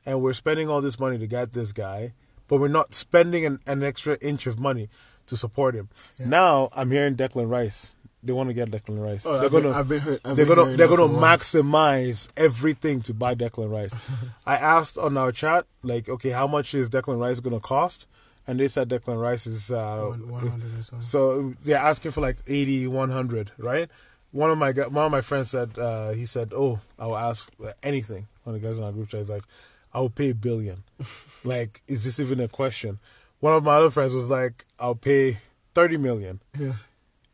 and we're spending all this money to get this guy, but we're not spending an, an extra inch of money to support him. Now I'm hearing Declan Rice. They want to get Declan Rice. Oh, they're I've gonna, I've been heard- I've they're been gonna, they're gonna maximize everything to buy Declan Rice. *laughs* I asked on our chat, like, okay, how much is Declan Rice gonna cost? And they said Declan Rice is uh, One- 100 or something. so they're asking for like 80, 100, right? One of my one of my friends said uh, he said, "Oh, I will ask anything." One of the guys in our group chat is like, "I will pay a billion. *laughs* like, is this even a question? One of my other friends was like, "I'll pay thirty million. Yeah.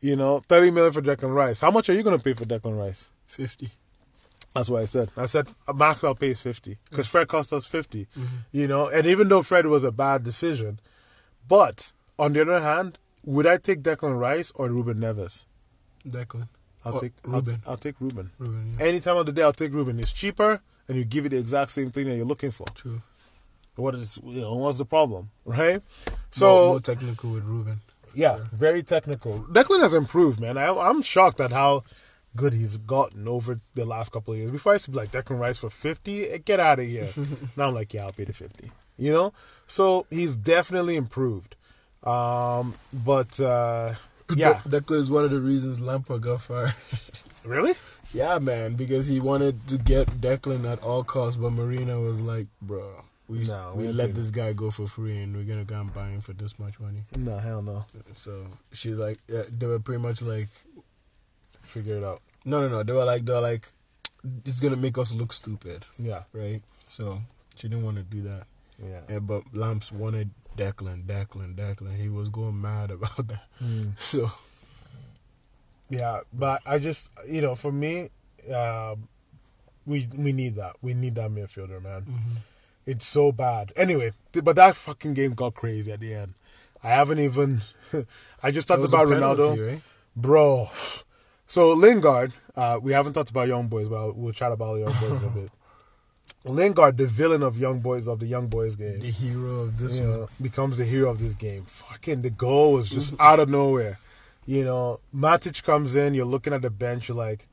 You know, thirty million for Declan Rice. How much are you gonna pay for Declan Rice? 50. That's what I said. I said uh, max I'll pay fifty because mm. Fred cost us 50 mm-hmm. You know, and even though Fred was a bad decision, but on the other hand, would I take Declan Rice or Ruben Neves? Declan. I'll take I'll, Ruben. I'll take Ruben. Ruben, yeah. Any time of the day, I'll take Ruben. It's cheaper, and you give it the exact same thing that you're looking for. True. What is you know, what's the problem, right? So So more, technical with Ruben. Yeah, Sure. very technical. Declan has improved, man. I, I'm shocked at how good he's gotten over the last couple of years. Before I used to be like Declan Rice for fifty, eh, get out of here. *laughs* now I'm like, yeah, I'll pay the fifty. You know, so he's definitely improved. Um, but uh, yeah, De- Declan is one of the reasons Lampard got fired. *laughs* really, yeah, man, because he wanted to get Declan at all costs, but Marina was like, bro, we, No, we we let this guy go for free and we're to go and buy him for this much money. no, hell no. So she's like, yeah, they were pretty much like, Figure it out. no, no, no. They were like, they were like, it's to make us look stupid, Yeah, right? So she didn't want to do that. yeah. Yeah, but Lamps wanted Declan, Declan, Declan. He was going mad *laughs* about that. So Yeah, but I just you know for me, um, we we need that. We need that midfielder, man. Mm-hmm. It's so bad. Anyway, but that fucking game got crazy at the end. I haven't even. *laughs* I just talked about penalty, Ronaldo, right? bro. *sighs* So Lingard, uh, we haven't talked about Young Boys, but we'll chat about Young Boys in a bit. *laughs* Lingard, the villain of Young Boys of the Young Boys game, The hero of this you one. know, becomes the hero of this game. Fucking the goal was just *laughs* out of nowhere. You know, Matic comes in, you're looking at the bench, you're like,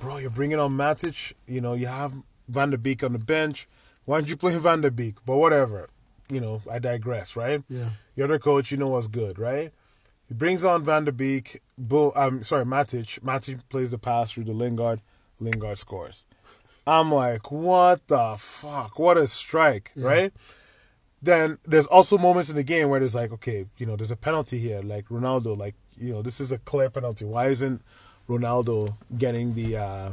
bro, you're bringing on Matic. You know, you have Van der Beek on the bench. Why don't you play Van der Beek? But whatever. You know, I digress, right? Yeah. You're coach, you know what's good, right? He brings on Van der Beek. Bo, I'm sorry, Matic. Matic plays the pass through the Lingard. Lingard scores. I'm like, what the fuck? What a strike, Yeah. right? Then there's also moments in the game where there's like, okay, you know, there's a penalty here, like Ronaldo, like you know, this is a clear penalty. Why isn't Ronaldo getting the uh,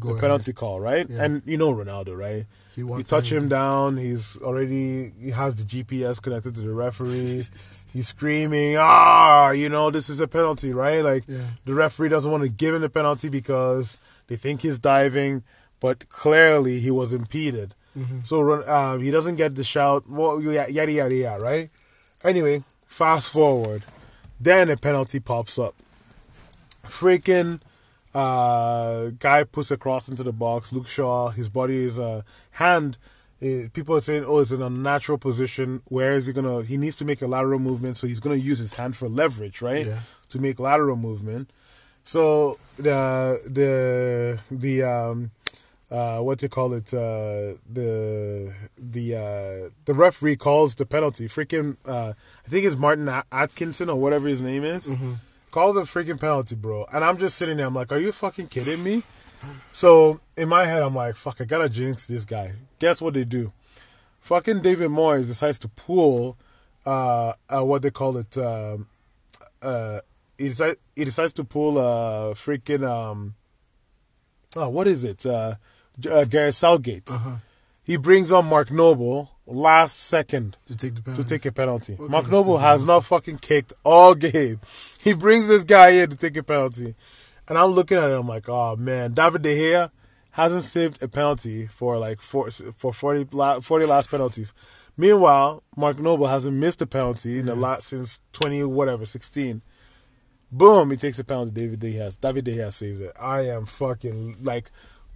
The ahead. penalty call, right? Yeah. And you know Ronaldo, right? He You touch him down, he's already he has the GPS connected to the referee. he's screaming, "Ah, you know, this is a penalty, right?" Like Yeah. the referee doesn't want to give him the penalty because They think he's diving, but clearly he was impeded. So Ron- uh, he doesn't get the shout. Well, yeah, yada yada yada, right? Anyway, fast forward, then a penalty pops up. Freaking uh, guy puts a cross into the box. Luke Shaw, his body is uh, hand. eh, people are saying, "Oh, it's in a natural position. Where is he gonna? He needs to make a lateral movement, so he's gonna use his hand for leverage, right? Yeah. To make lateral movement. So the the the um uh what do you call it uh the the uh the referee calls the penalty freaking uh I think it's Martin Atkinson or whatever his name is calls a freaking penalty bro. And I'm just sitting there. I'm like are you fucking kidding me? So in my head I'm like fuck I gotta jinx this guy. Guess what they do? Fucking David Moyes decides to pull uh, uh what they call it um uh he decides he decides to pull uh freaking um oh what is it? Uh, uh Gareth Southgate. Uh-huh. he brings on Mark Noble last second To take the to take a penalty. Mark Noble has not fucking kicked all game. He brings this guy in to take a penalty. And I'm looking at it, I'm like, oh man, David De Gea hasn't saved a penalty for like four, for 40, 40 last penalties. Meanwhile, Mark Noble hasn't missed a penalty in a lot since 20 whatever, 16. Boom, he takes a penalty. David De Gea, David De Gea saves it. I am fucking like,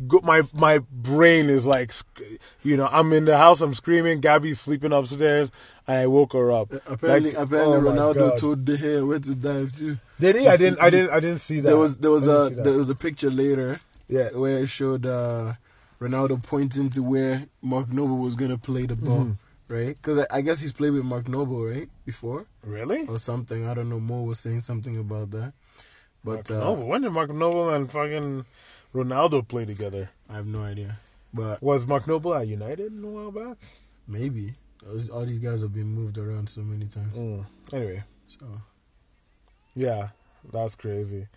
go, my my brain is like, you know, I'm in the house, I'm screaming. Gabby's sleeping upstairs. I woke her up. Apparently, Like, apparently oh Ronaldo told De Gea where to dive to. Did he? I didn't. I didn't. I didn't see that. There was there was a there was a picture later yeah. where it showed uh, Ronaldo pointing to where Mark Noble was gonna play the ball, Mm-hmm. right? Because I, I guess he's played with Mark Noble, right, before Really? or something. I don't know. Mo was saying something about that, Mark but uh, Noble. When did Mark Noble and fucking Ronaldo play together? I have no idea. But Was Mark Noble at United a while back? maybe all these guys have been moved around so many times. Mm. Anyway, So yeah, that's crazy.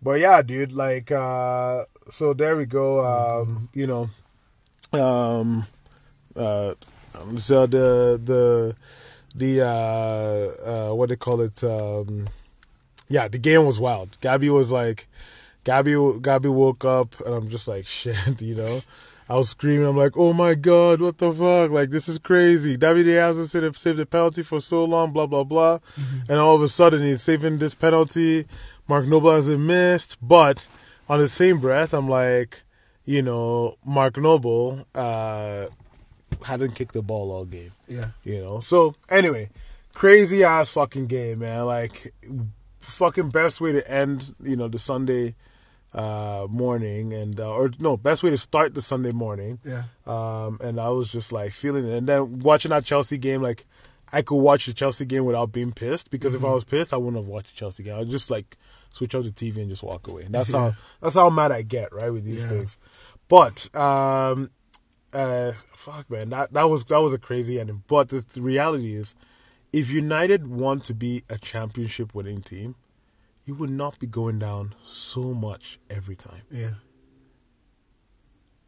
But yeah, dude, like, uh, so there we go. Um, you know, um, uh, um, so the the the uh, uh, what they call it? Um, yeah, the game was wild. Gabby was like, Gabby, Gabby woke up, and I'm just like, *laughs* shit, you know. I was screaming. I'm like, oh my god, what the fuck? Like this is crazy. David hasn't saved, saved a penalty for so long, blah blah blah, and all of a sudden he's saving this penalty. Mark Noble hasn't missed, but on the same breath, I'm like, you know, Mark Noble uh, hadn't kicked the ball all game yeah, you know. So anyway, crazy ass fucking game, man. Like fucking best way to end, you know, the Sunday uh morning and uh, or no, best way to start the Sunday morning. yeah, Um and I was just like feeling it. And then watching that Chelsea game like I could watch the Chelsea game without being pissed because if I was pissed, I wouldn't have watched the Chelsea game. I'd just like switch off the TV and just walk away. And that's *laughs* how that's how mad I get, right, with these Yeah. things. But um uh fuck man, that that was that was a crazy ending. But the, the reality is if United want to be a championship winning team, you would not be going down so much every time. yeah,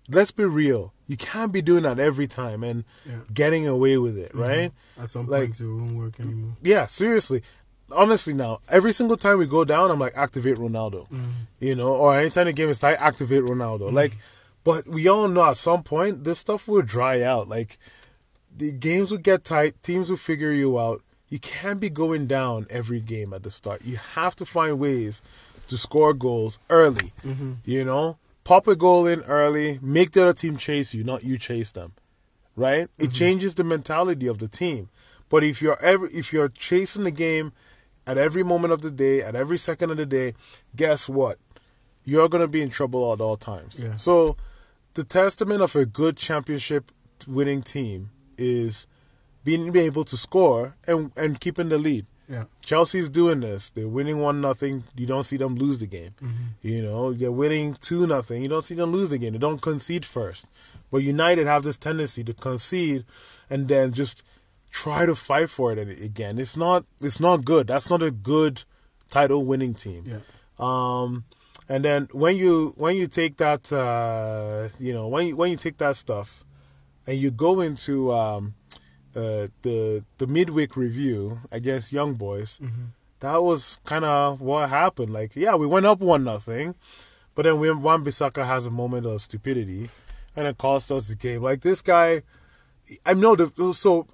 Let's be real. You can't be doing that every time and yeah. getting away with it, mm-hmm. right? At some Like- point, it won't work anymore. Yeah, seriously. Honestly, now every single time we go down, I'm like activate Ronaldo, mm-hmm. you know, or anytime the game is tight, activate Ronaldo. Mm-hmm. Like, but we all know at some point this stuff will dry out. Like, the games will get tight, teams will figure you out. You can't be going down every game at the start. You have to find ways to score goals early. Mm-hmm. You know, pop a goal in early, make the other team chase you, not you chase them right? It mm-hmm. changes the mentality of the team. But if you're ever if you're chasing the game at every moment of the day, at every second of the day, guess what? You're gonna be in trouble at all times. Yeah. So the testament of a good championship winning team is being able to score and, and keeping the lead. Yeah, Chelsea's doing this. They're winning one nothing. You don't see them lose the game. You know, they're winning two nothing. You don't see them lose the game. They don't concede first. But United have this tendency to concede and then just try to fight for it again. It's not. It's not good. That's not a good title winning team. yeah, Um, and then when you when you take that, uh, you know, when you when you take that stuff, and you go into um, uh, the the midweek review against Young Boys, that was kind of what happened. Like, yeah, we went up one nothing, But then when Wan Bissaka has a moment of stupidity, and it costs us the game. Like this guy, I know the so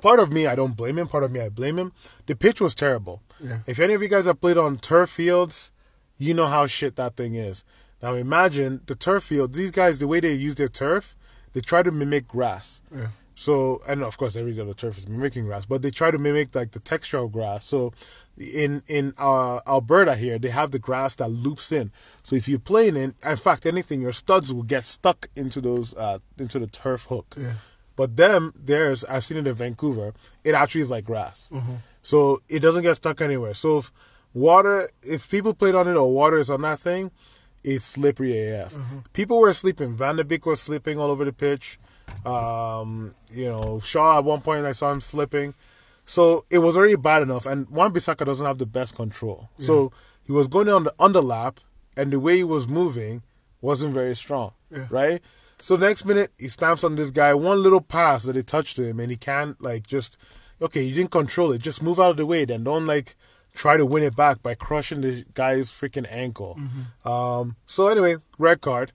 part of me I don't blame him. Part of me I blame him. The pitch was terrible. Yeah. If any of you guys have played on turf fields, you know how shit that thing is. Now imagine the turf field. These guys, the way they use their turf, they try to mimic grass. Yeah. So, and of course, every other turf is mimicking grass, but they try to mimic like the texture of grass. So, in in uh, Alberta here, they have the grass that loops in. So if you're playing in, in fact, anything, your studs will get stuck into those uh, into the turf hook. Yeah. But them, there's I've seen it in Vancouver. It actually is like grass, so it doesn't get stuck anywhere. So if water, if people played on it or water is on that thing, it's slippery AF. People were sleeping. Van der Beek was sleeping all over the pitch. Um, you know, Shaw at one point I saw him slipping. So it was already bad enough. And Wan Bissaka doesn't have the best control. So he was going on the underlap, and the way he was moving wasn't very strong. Yeah. Right? So next minute he stamps on this guy, one little pass that he touched him, and he can't like just okay, you didn't control it. Just move out of the way, then don't like try to win it back by crushing the guy's freaking ankle. Um, so anyway, red card.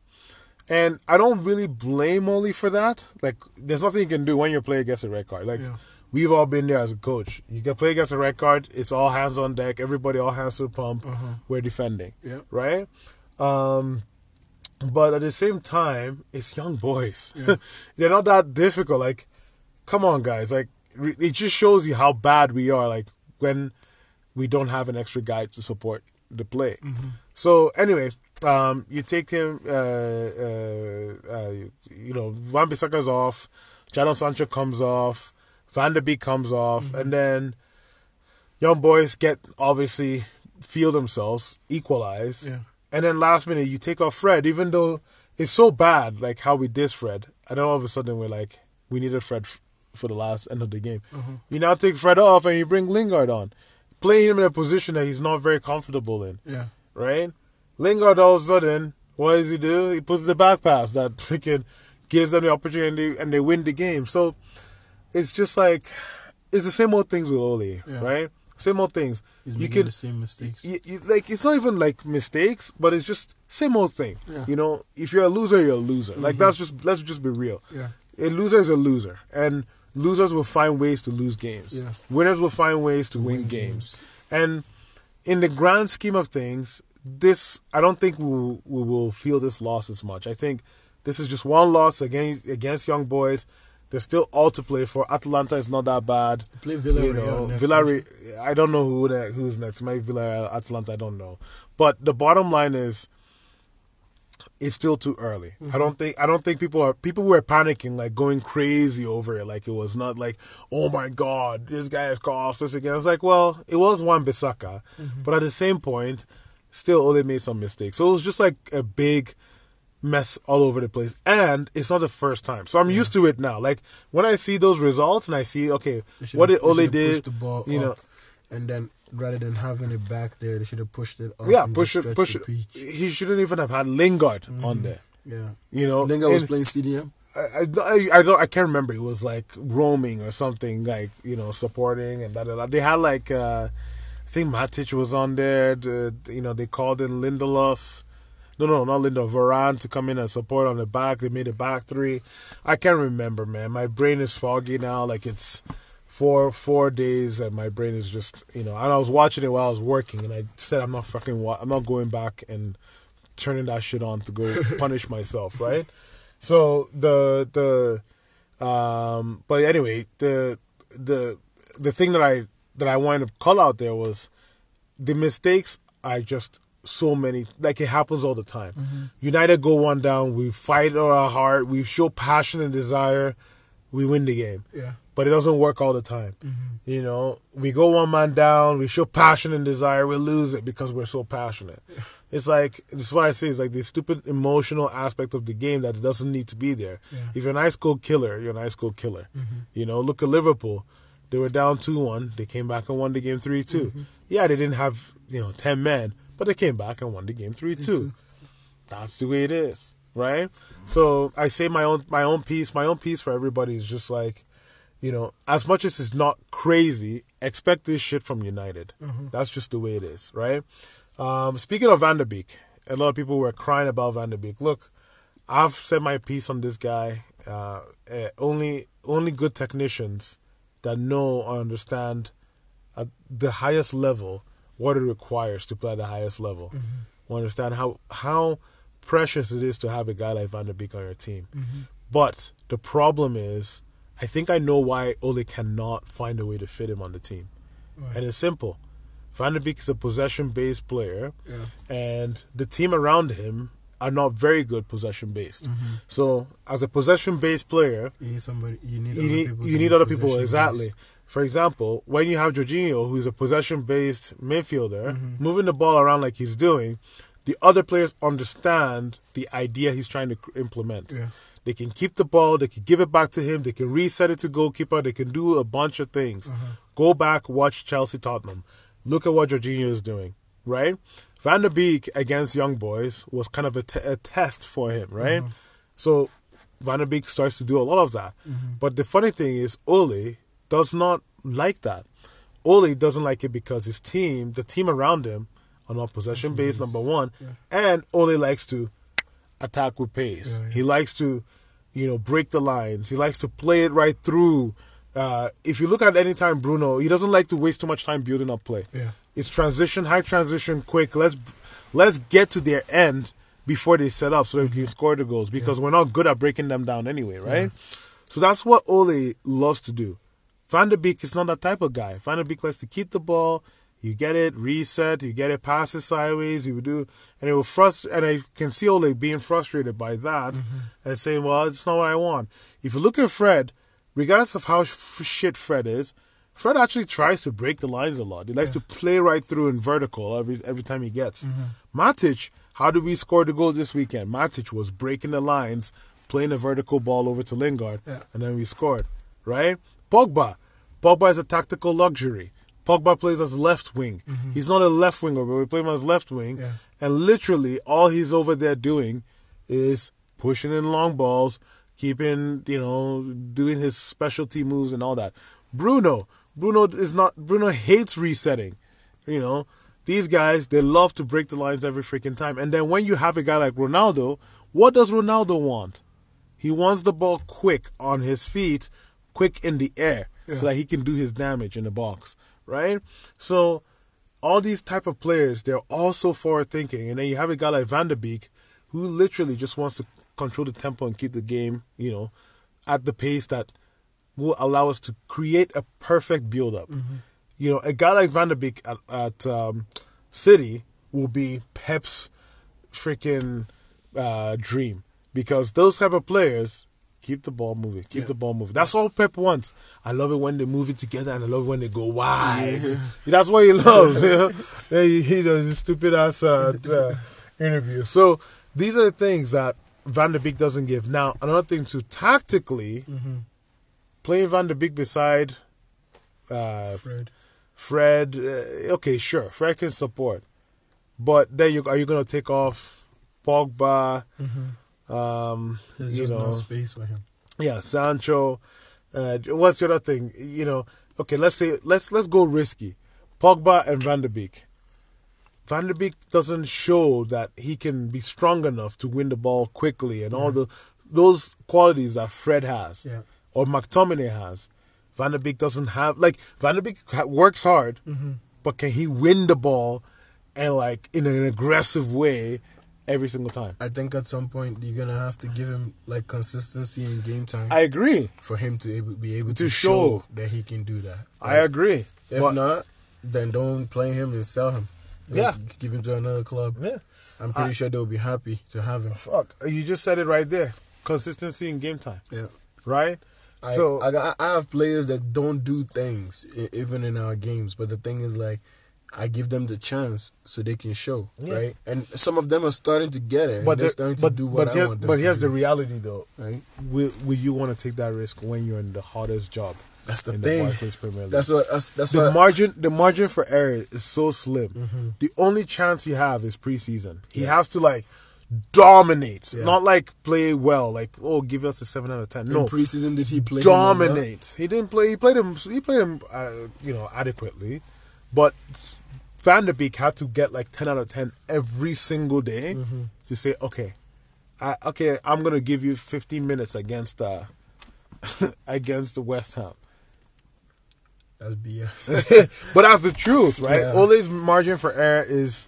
And I don't really blame Ole for that. Like, there's nothing you can do when you play against a red card. Like, Yeah. we've all been there as a coach. You can play against a red card. It's all hands on deck. Everybody, all hands to the pump. We're defending. Yeah. Right. Um, but at the same time, it's young boys. *laughs* They're not that difficult. Like, come on, guys. Like, it just shows you how bad we are. Like when we don't have an extra guy to support the play. So anyway, um, you take him. Uh, uh, uh, you know, Wan Bissaka's off. Jadon Sancho comes off. Van der Beek comes off, and then young boys get obviously feel themselves equalize. Yeah. And then last minute you take off Fred, even though it's so bad, like how we diss Fred. And then all of a sudden we're like, we needed Fred f- for the last end of the game. You now take Fred off and you bring Lingard on, playing him in a position that he's not very comfortable in, Yeah. right? Lingard all of a sudden, what does he do? He puts the back pass that *laughs* freaking gives them the opportunity and they, win the game. So it's just like it's the same old things with Ole, Yeah. right? Same old things. He's you making could the same mistakes. you, you, like it's not even like mistakes, but it's just same old thing. Yeah. Mm-hmm. You know, if you're a loser, you're a loser. Like that's just let's just be real. Yeah. A loser is a loser, and losers will find ways to lose games. Yeah. Winners will find ways to win, win games. And in the grand scheme of things, this I don't think we will, we will feel this loss as much. I think this is just one loss against against young boys. There's still all to play for. Atalanta is not that bad. Play Villarreal You know, Villarreal. I don't know who that, who's next. Maybe Villarreal, Atalanta. I don't know. But the bottom line is, it's still too early. Mm-hmm. I don't think. I don't think people are. People were panicking, like going crazy over it. Like it was not like, oh my god, this guy has cost us again. It's like, well, it was Wan Bissaka, Mm-hmm. but at the same point, still Ole made some mistakes. So it was just like a big mess all over the place. And it's not the first time. So I'm used to it now. Like when I see those results and I see, okay, what did Ole did, the ball you know, and then rather than having it back there, they should have pushed it up. yeah, push it, push it. Mm-hmm. He shouldn't even have had Lingard on there. Yeah. You know, Lingard was playing CDM. I, I, I, don't, I can't remember. It was like roaming or something, like you know, supporting and da da da. They had like, uh, I think Matic was on there. The, you know, they called in Lindelof. No, no, not Lindelof. Varane to come in and support on the back. They made a back three. I can't remember, man. My brain is foggy now. Like it's four four days, and my brain is just you know. And I was watching it while I was working, and I said I'm not fucking. Wa- I'm not going back and turning that shit on to go *laughs* punish myself, right? So the the um but anyway, the the the thing that I that I wanted to call out there was the mistakes are just so many like it happens all the time. Mm-hmm. United go one down, we fight our heart, we show passion and desire, we win the game Yeah. but it doesn't work all the time. Mm-hmm. You know, we go one man down, we show passion and desire, we lose it because we're so passionate. It's like that's why I say. It's like the stupid emotional aspect of the game that doesn't need to be there. Yeah. If you're an ice cold killer, you're an ice cold killer. Mm-hmm. You know, look at Liverpool. They were down two one. They came back and won the game three two. Yeah, they didn't have you know ten men, but they came back and won the game three two that's the way it is, right? So I say my own my own piece. My own piece for everybody is just like, you know, as much as it's not crazy, expect this shit from United. That's just the way it is, right? Um, speaking of Van der Beek, a lot of people were crying about Van der Beek. Look, I've said my piece on this guy. Uh, uh, only only good technicians that know or understand at the highest level what it requires to play at the highest level. Mm-hmm. Will understand how how precious it is to have a guy like Van der Beek on your team. Mm-hmm. But the problem is, I think I know why Ole cannot find a way to fit him on the team. Right. And it's simple. Van der Beek is a possession based player, Yeah. and the team around him are not very good possession based. So, as a possession based player, You need somebody. You need. you other need people you need other people exactly. based. For example, when you have Jorginho, who's a possession based midfielder, Mm-hmm. moving the ball around like he's doing, the other players understand the idea he's trying to implement. Yeah. They can keep the ball, they can give it back to him, they can reset it to goalkeeper, they can do a bunch of things. Uh-huh. Go back, watch Chelsea Tottenham. Look at what Jorginho is doing, right? Van der Beek against Young Boys was kind of a, a test for him, right? Uh-huh. So Van der Beek starts to do a lot of that. Mm-hmm. But the funny thing is, Ole does not like that. Ole doesn't like it because his team, the team around him, are not possession based, number one. And Ole likes to attack with pace. Yeah, yeah. He likes to, you know, break the lines. He likes to play it right through. Uh, if you look at any time Bruno, he doesn't like to waste too much time building up play. Yeah. It's transition, high transition, quick. Let's let's get to their end before they set up so we can score the goals because we're not good at breaking them down anyway, right? So that's what Ole loves to do. Van der Beek is not that type of guy. Van der Beek likes to keep the ball. You get it, reset. You get it, pass it sideways. You would do, and it will frustrate. And I can see Ole being frustrated by that mm-hmm. and saying, "Well, it's not what I want." If you look at Fred, regardless of how sh- shit Fred is, Fred actually tries to break the lines a lot. He likes to play right through in vertical every every time he gets. Mm-hmm. Matic, how did we score the goal this weekend? Matic was breaking the lines, playing a vertical ball over to Lingard, Yeah. and then we scored. Right? Pogba, Pogba is a tactical luxury. Pogba plays as left wing. Mm-hmm. He's not a left winger, but we play him as left wing. Yeah. And literally, all he's over there doing is pushing in long balls, keeping, you know, doing his specialty moves and all that. Bruno, Bruno is not. Bruno hates resetting. You know, these guys they love to break the lines every freaking time. And then when you have a guy like Ronaldo, what does Ronaldo want? He wants the ball quick on his feet, quick in the air, Yeah. so that he can do his damage in the box, right? So all these type of players, they're all so forward thinking, and then you have a guy like Van der Beek, who literally just wants to control the tempo and keep the game, you know, at the pace that will allow us to create a perfect build up. You know, a guy like Van der Beek at, at um, City will be Pep's freaking uh, dream because those type of players keep the ball moving, keep Yeah. the ball moving. That's all Pep wants. I love it when they move it together, and I love it when they go wide. That's what he *laughs* loves. you know, yeah, he, he does his stupid ass uh, uh, interview. So these are the things that Van der Beek doesn't give. Now another thing too, tactically, playing Van der Beek beside uh, Fred. Fred, uh, okay, sure, Fred can support, but then you are you gonna take off Pogba? Um, There's just know, no space for him. yeah, Sancho. Uh, what's the other thing? You know, okay, let's say let's let's go risky. Pogba and Van der Beek. Van der Beek doesn't show that he can be strong enough to win the ball quickly and all the those qualities that Fred has Yeah. Or McTominay has. Van der Beek doesn't have like Van der Beek works hard, but can he win the ball and like in an aggressive way every single time? I think at some point you're gonna have to give him like consistency in game time I agree. for him to able, be able To to, show. show. that he can do that. I agree. If But- not, then don't play him and sell him. Like, Yeah. give him to another club. Yeah. I'm pretty sure they'll be happy to have him. Fuck, you just said it right there. Consistency in game time, Yeah. right? I, so I, I have players that don't do things even in our games, but the thing is like I give them the chance so they can show, Yeah. right? And some of them are starting to get it. but they're the- starting to do what but I want them but here's the reality though. right? Will will you want to take that risk when you're in the hardest job That's the in thing. the? That's what that's, that's the what margin the margin for error is so slim. Mm-hmm. The only chance you have is preseason. He has to like dominate, Yeah. not like play well. Like oh, give us a seven out of ten. in No, preseason did he play him or not? dominate. He didn't play. He played him. He played him. Uh, you know, adequately, but Van der Beek had to get like 10 out of 10 every single day Mm-hmm. to say, okay, I, okay, I'm to give you 15 minutes against uh, *laughs* against the West Ham. That's BS. *laughs* but that's the truth, right? Yeah. Ole's margin for error is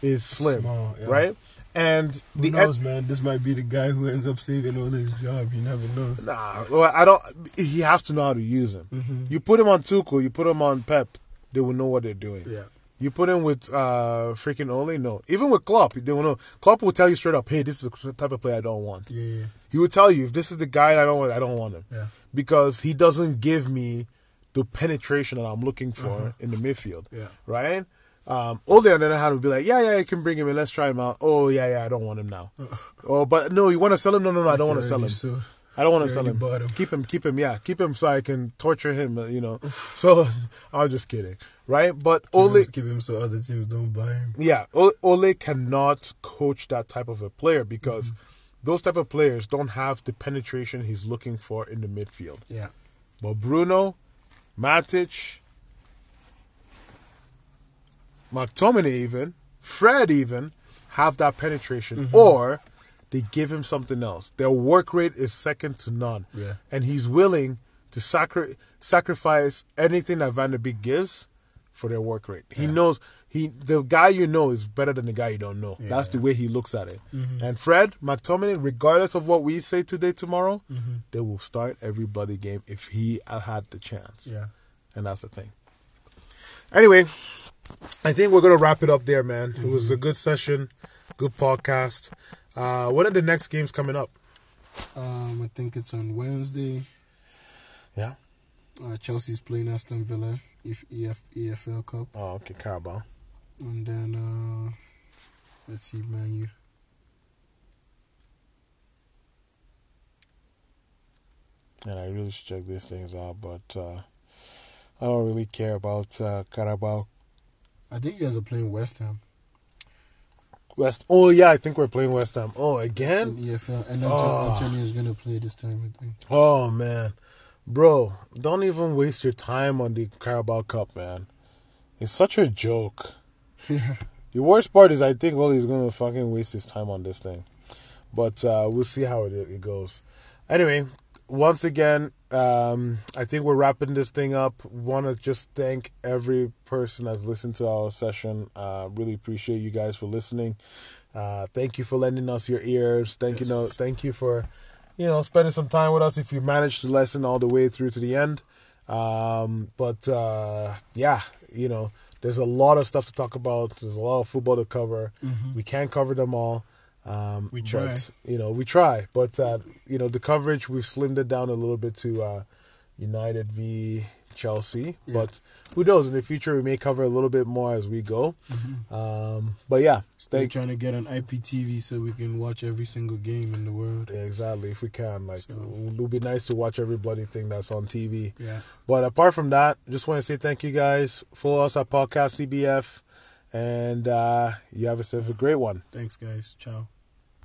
is slim, Small, yeah. right? And Who the knows, man? This might be the guy who ends up saving all his job. You never know. Nah, well, I don't. He has to know how to use him. Mm-hmm. You put him on Tuchel, you put him on Pep, they will know what they're doing. Yeah. You put him with uh freaking Ole, no. Even with Klopp, they will know. Klopp will tell you straight up, "Hey, this is the type of player I don't want." Yeah, yeah, He will tell you if this is the guy I don't want, I don't want him yeah. because he doesn't give me the penetration that I'm looking for Uh-huh. in the midfield. Yeah. Right? Um, Ole on the other hand would be like, yeah, yeah, you can bring him in. Let's try him out. Oh, yeah, yeah, I don't want him now. *laughs* oh, but no, you want to sell him? No, no, no, I don't want to sell him. I don't want to sell him. him. Keep him, keep him, yeah, keep him so I can torture him. uh, You know. *laughs* so *laughs* I'm just kidding, right? But Ole, Ole, keep him so other teams don't buy him. yeah, Ole, cannot coach that type of a player because those type of players don't have the penetration he's looking for in the midfield. Yeah. But Bruno, Matic, McTominay, even Fred, even have that penetration, Mm-hmm. or they give him something else. Their work rate is second to none, Yeah. and he's willing to sacri- sacrifice anything that Van der Beek gives for their work rate. He Yeah. knows he the guy you know is better than the guy you don't know. Yeah, That's the way he looks at it. Mhm. And Fred McTominay, regardless of what we say today, tomorrow, Mhm. they will start every bloody game if he had the chance. Yeah. And that's the thing. Anyway, I think we're gonna wrap it up there, man. It was a good session, good podcast. Uh, what are the next games coming up? Um, I think it's on Wednesday. Yeah. Uh, Chelsea's playing Aston Villa, if EF, EFL Cup, Oh, okay, Carabao. and then uh, let's see, Man U. And I really should check these things out, but uh, I don't really care about uh, Carabao. I think you guys are playing West Ham West. Oh yeah, I think we're playing West Ham. Oh again? EFL, and Oh. Antonio is gonna play this time. I think. Oh man, bro, don't even waste your time on the Carabao Cup, man. It's such a joke. *laughs* Yeah. The worst part is I think Ole's gonna fucking waste his time on this thing, but uh, we'll see how it it goes. Anyway, once again, um, I think we're wrapping this thing up. Want to just thank every person that's listened to our session. Uh, really appreciate you guys for listening. Uh, thank you for lending us your ears. Thank you, know, thank you for you know spending some time with us. If you managed to listen all the way through to the end, um, but uh, yeah, you know, there's a lot of stuff to talk about. There's a lot of football to cover. Mhm. We can't cover them all. Um, We try. But, you know, we try. But, uh, you know, the coverage, we've slimmed it down a little bit to uh, United v Chelsea. Yeah. But who knows? In the future, we may cover a little bit more as we go. Mhm. Um, but yeah, They're trying to get an IPTV so we can watch every single game in the world. Yeah, exactly. If we can, like, So- it would be nice to watch every bloody thing that's on TV. Yeah. But apart from that, just want to say thank you guys. Follow us at Podcast CBF, and uh, you have yourself a great one. Thanks, guys. Ciao.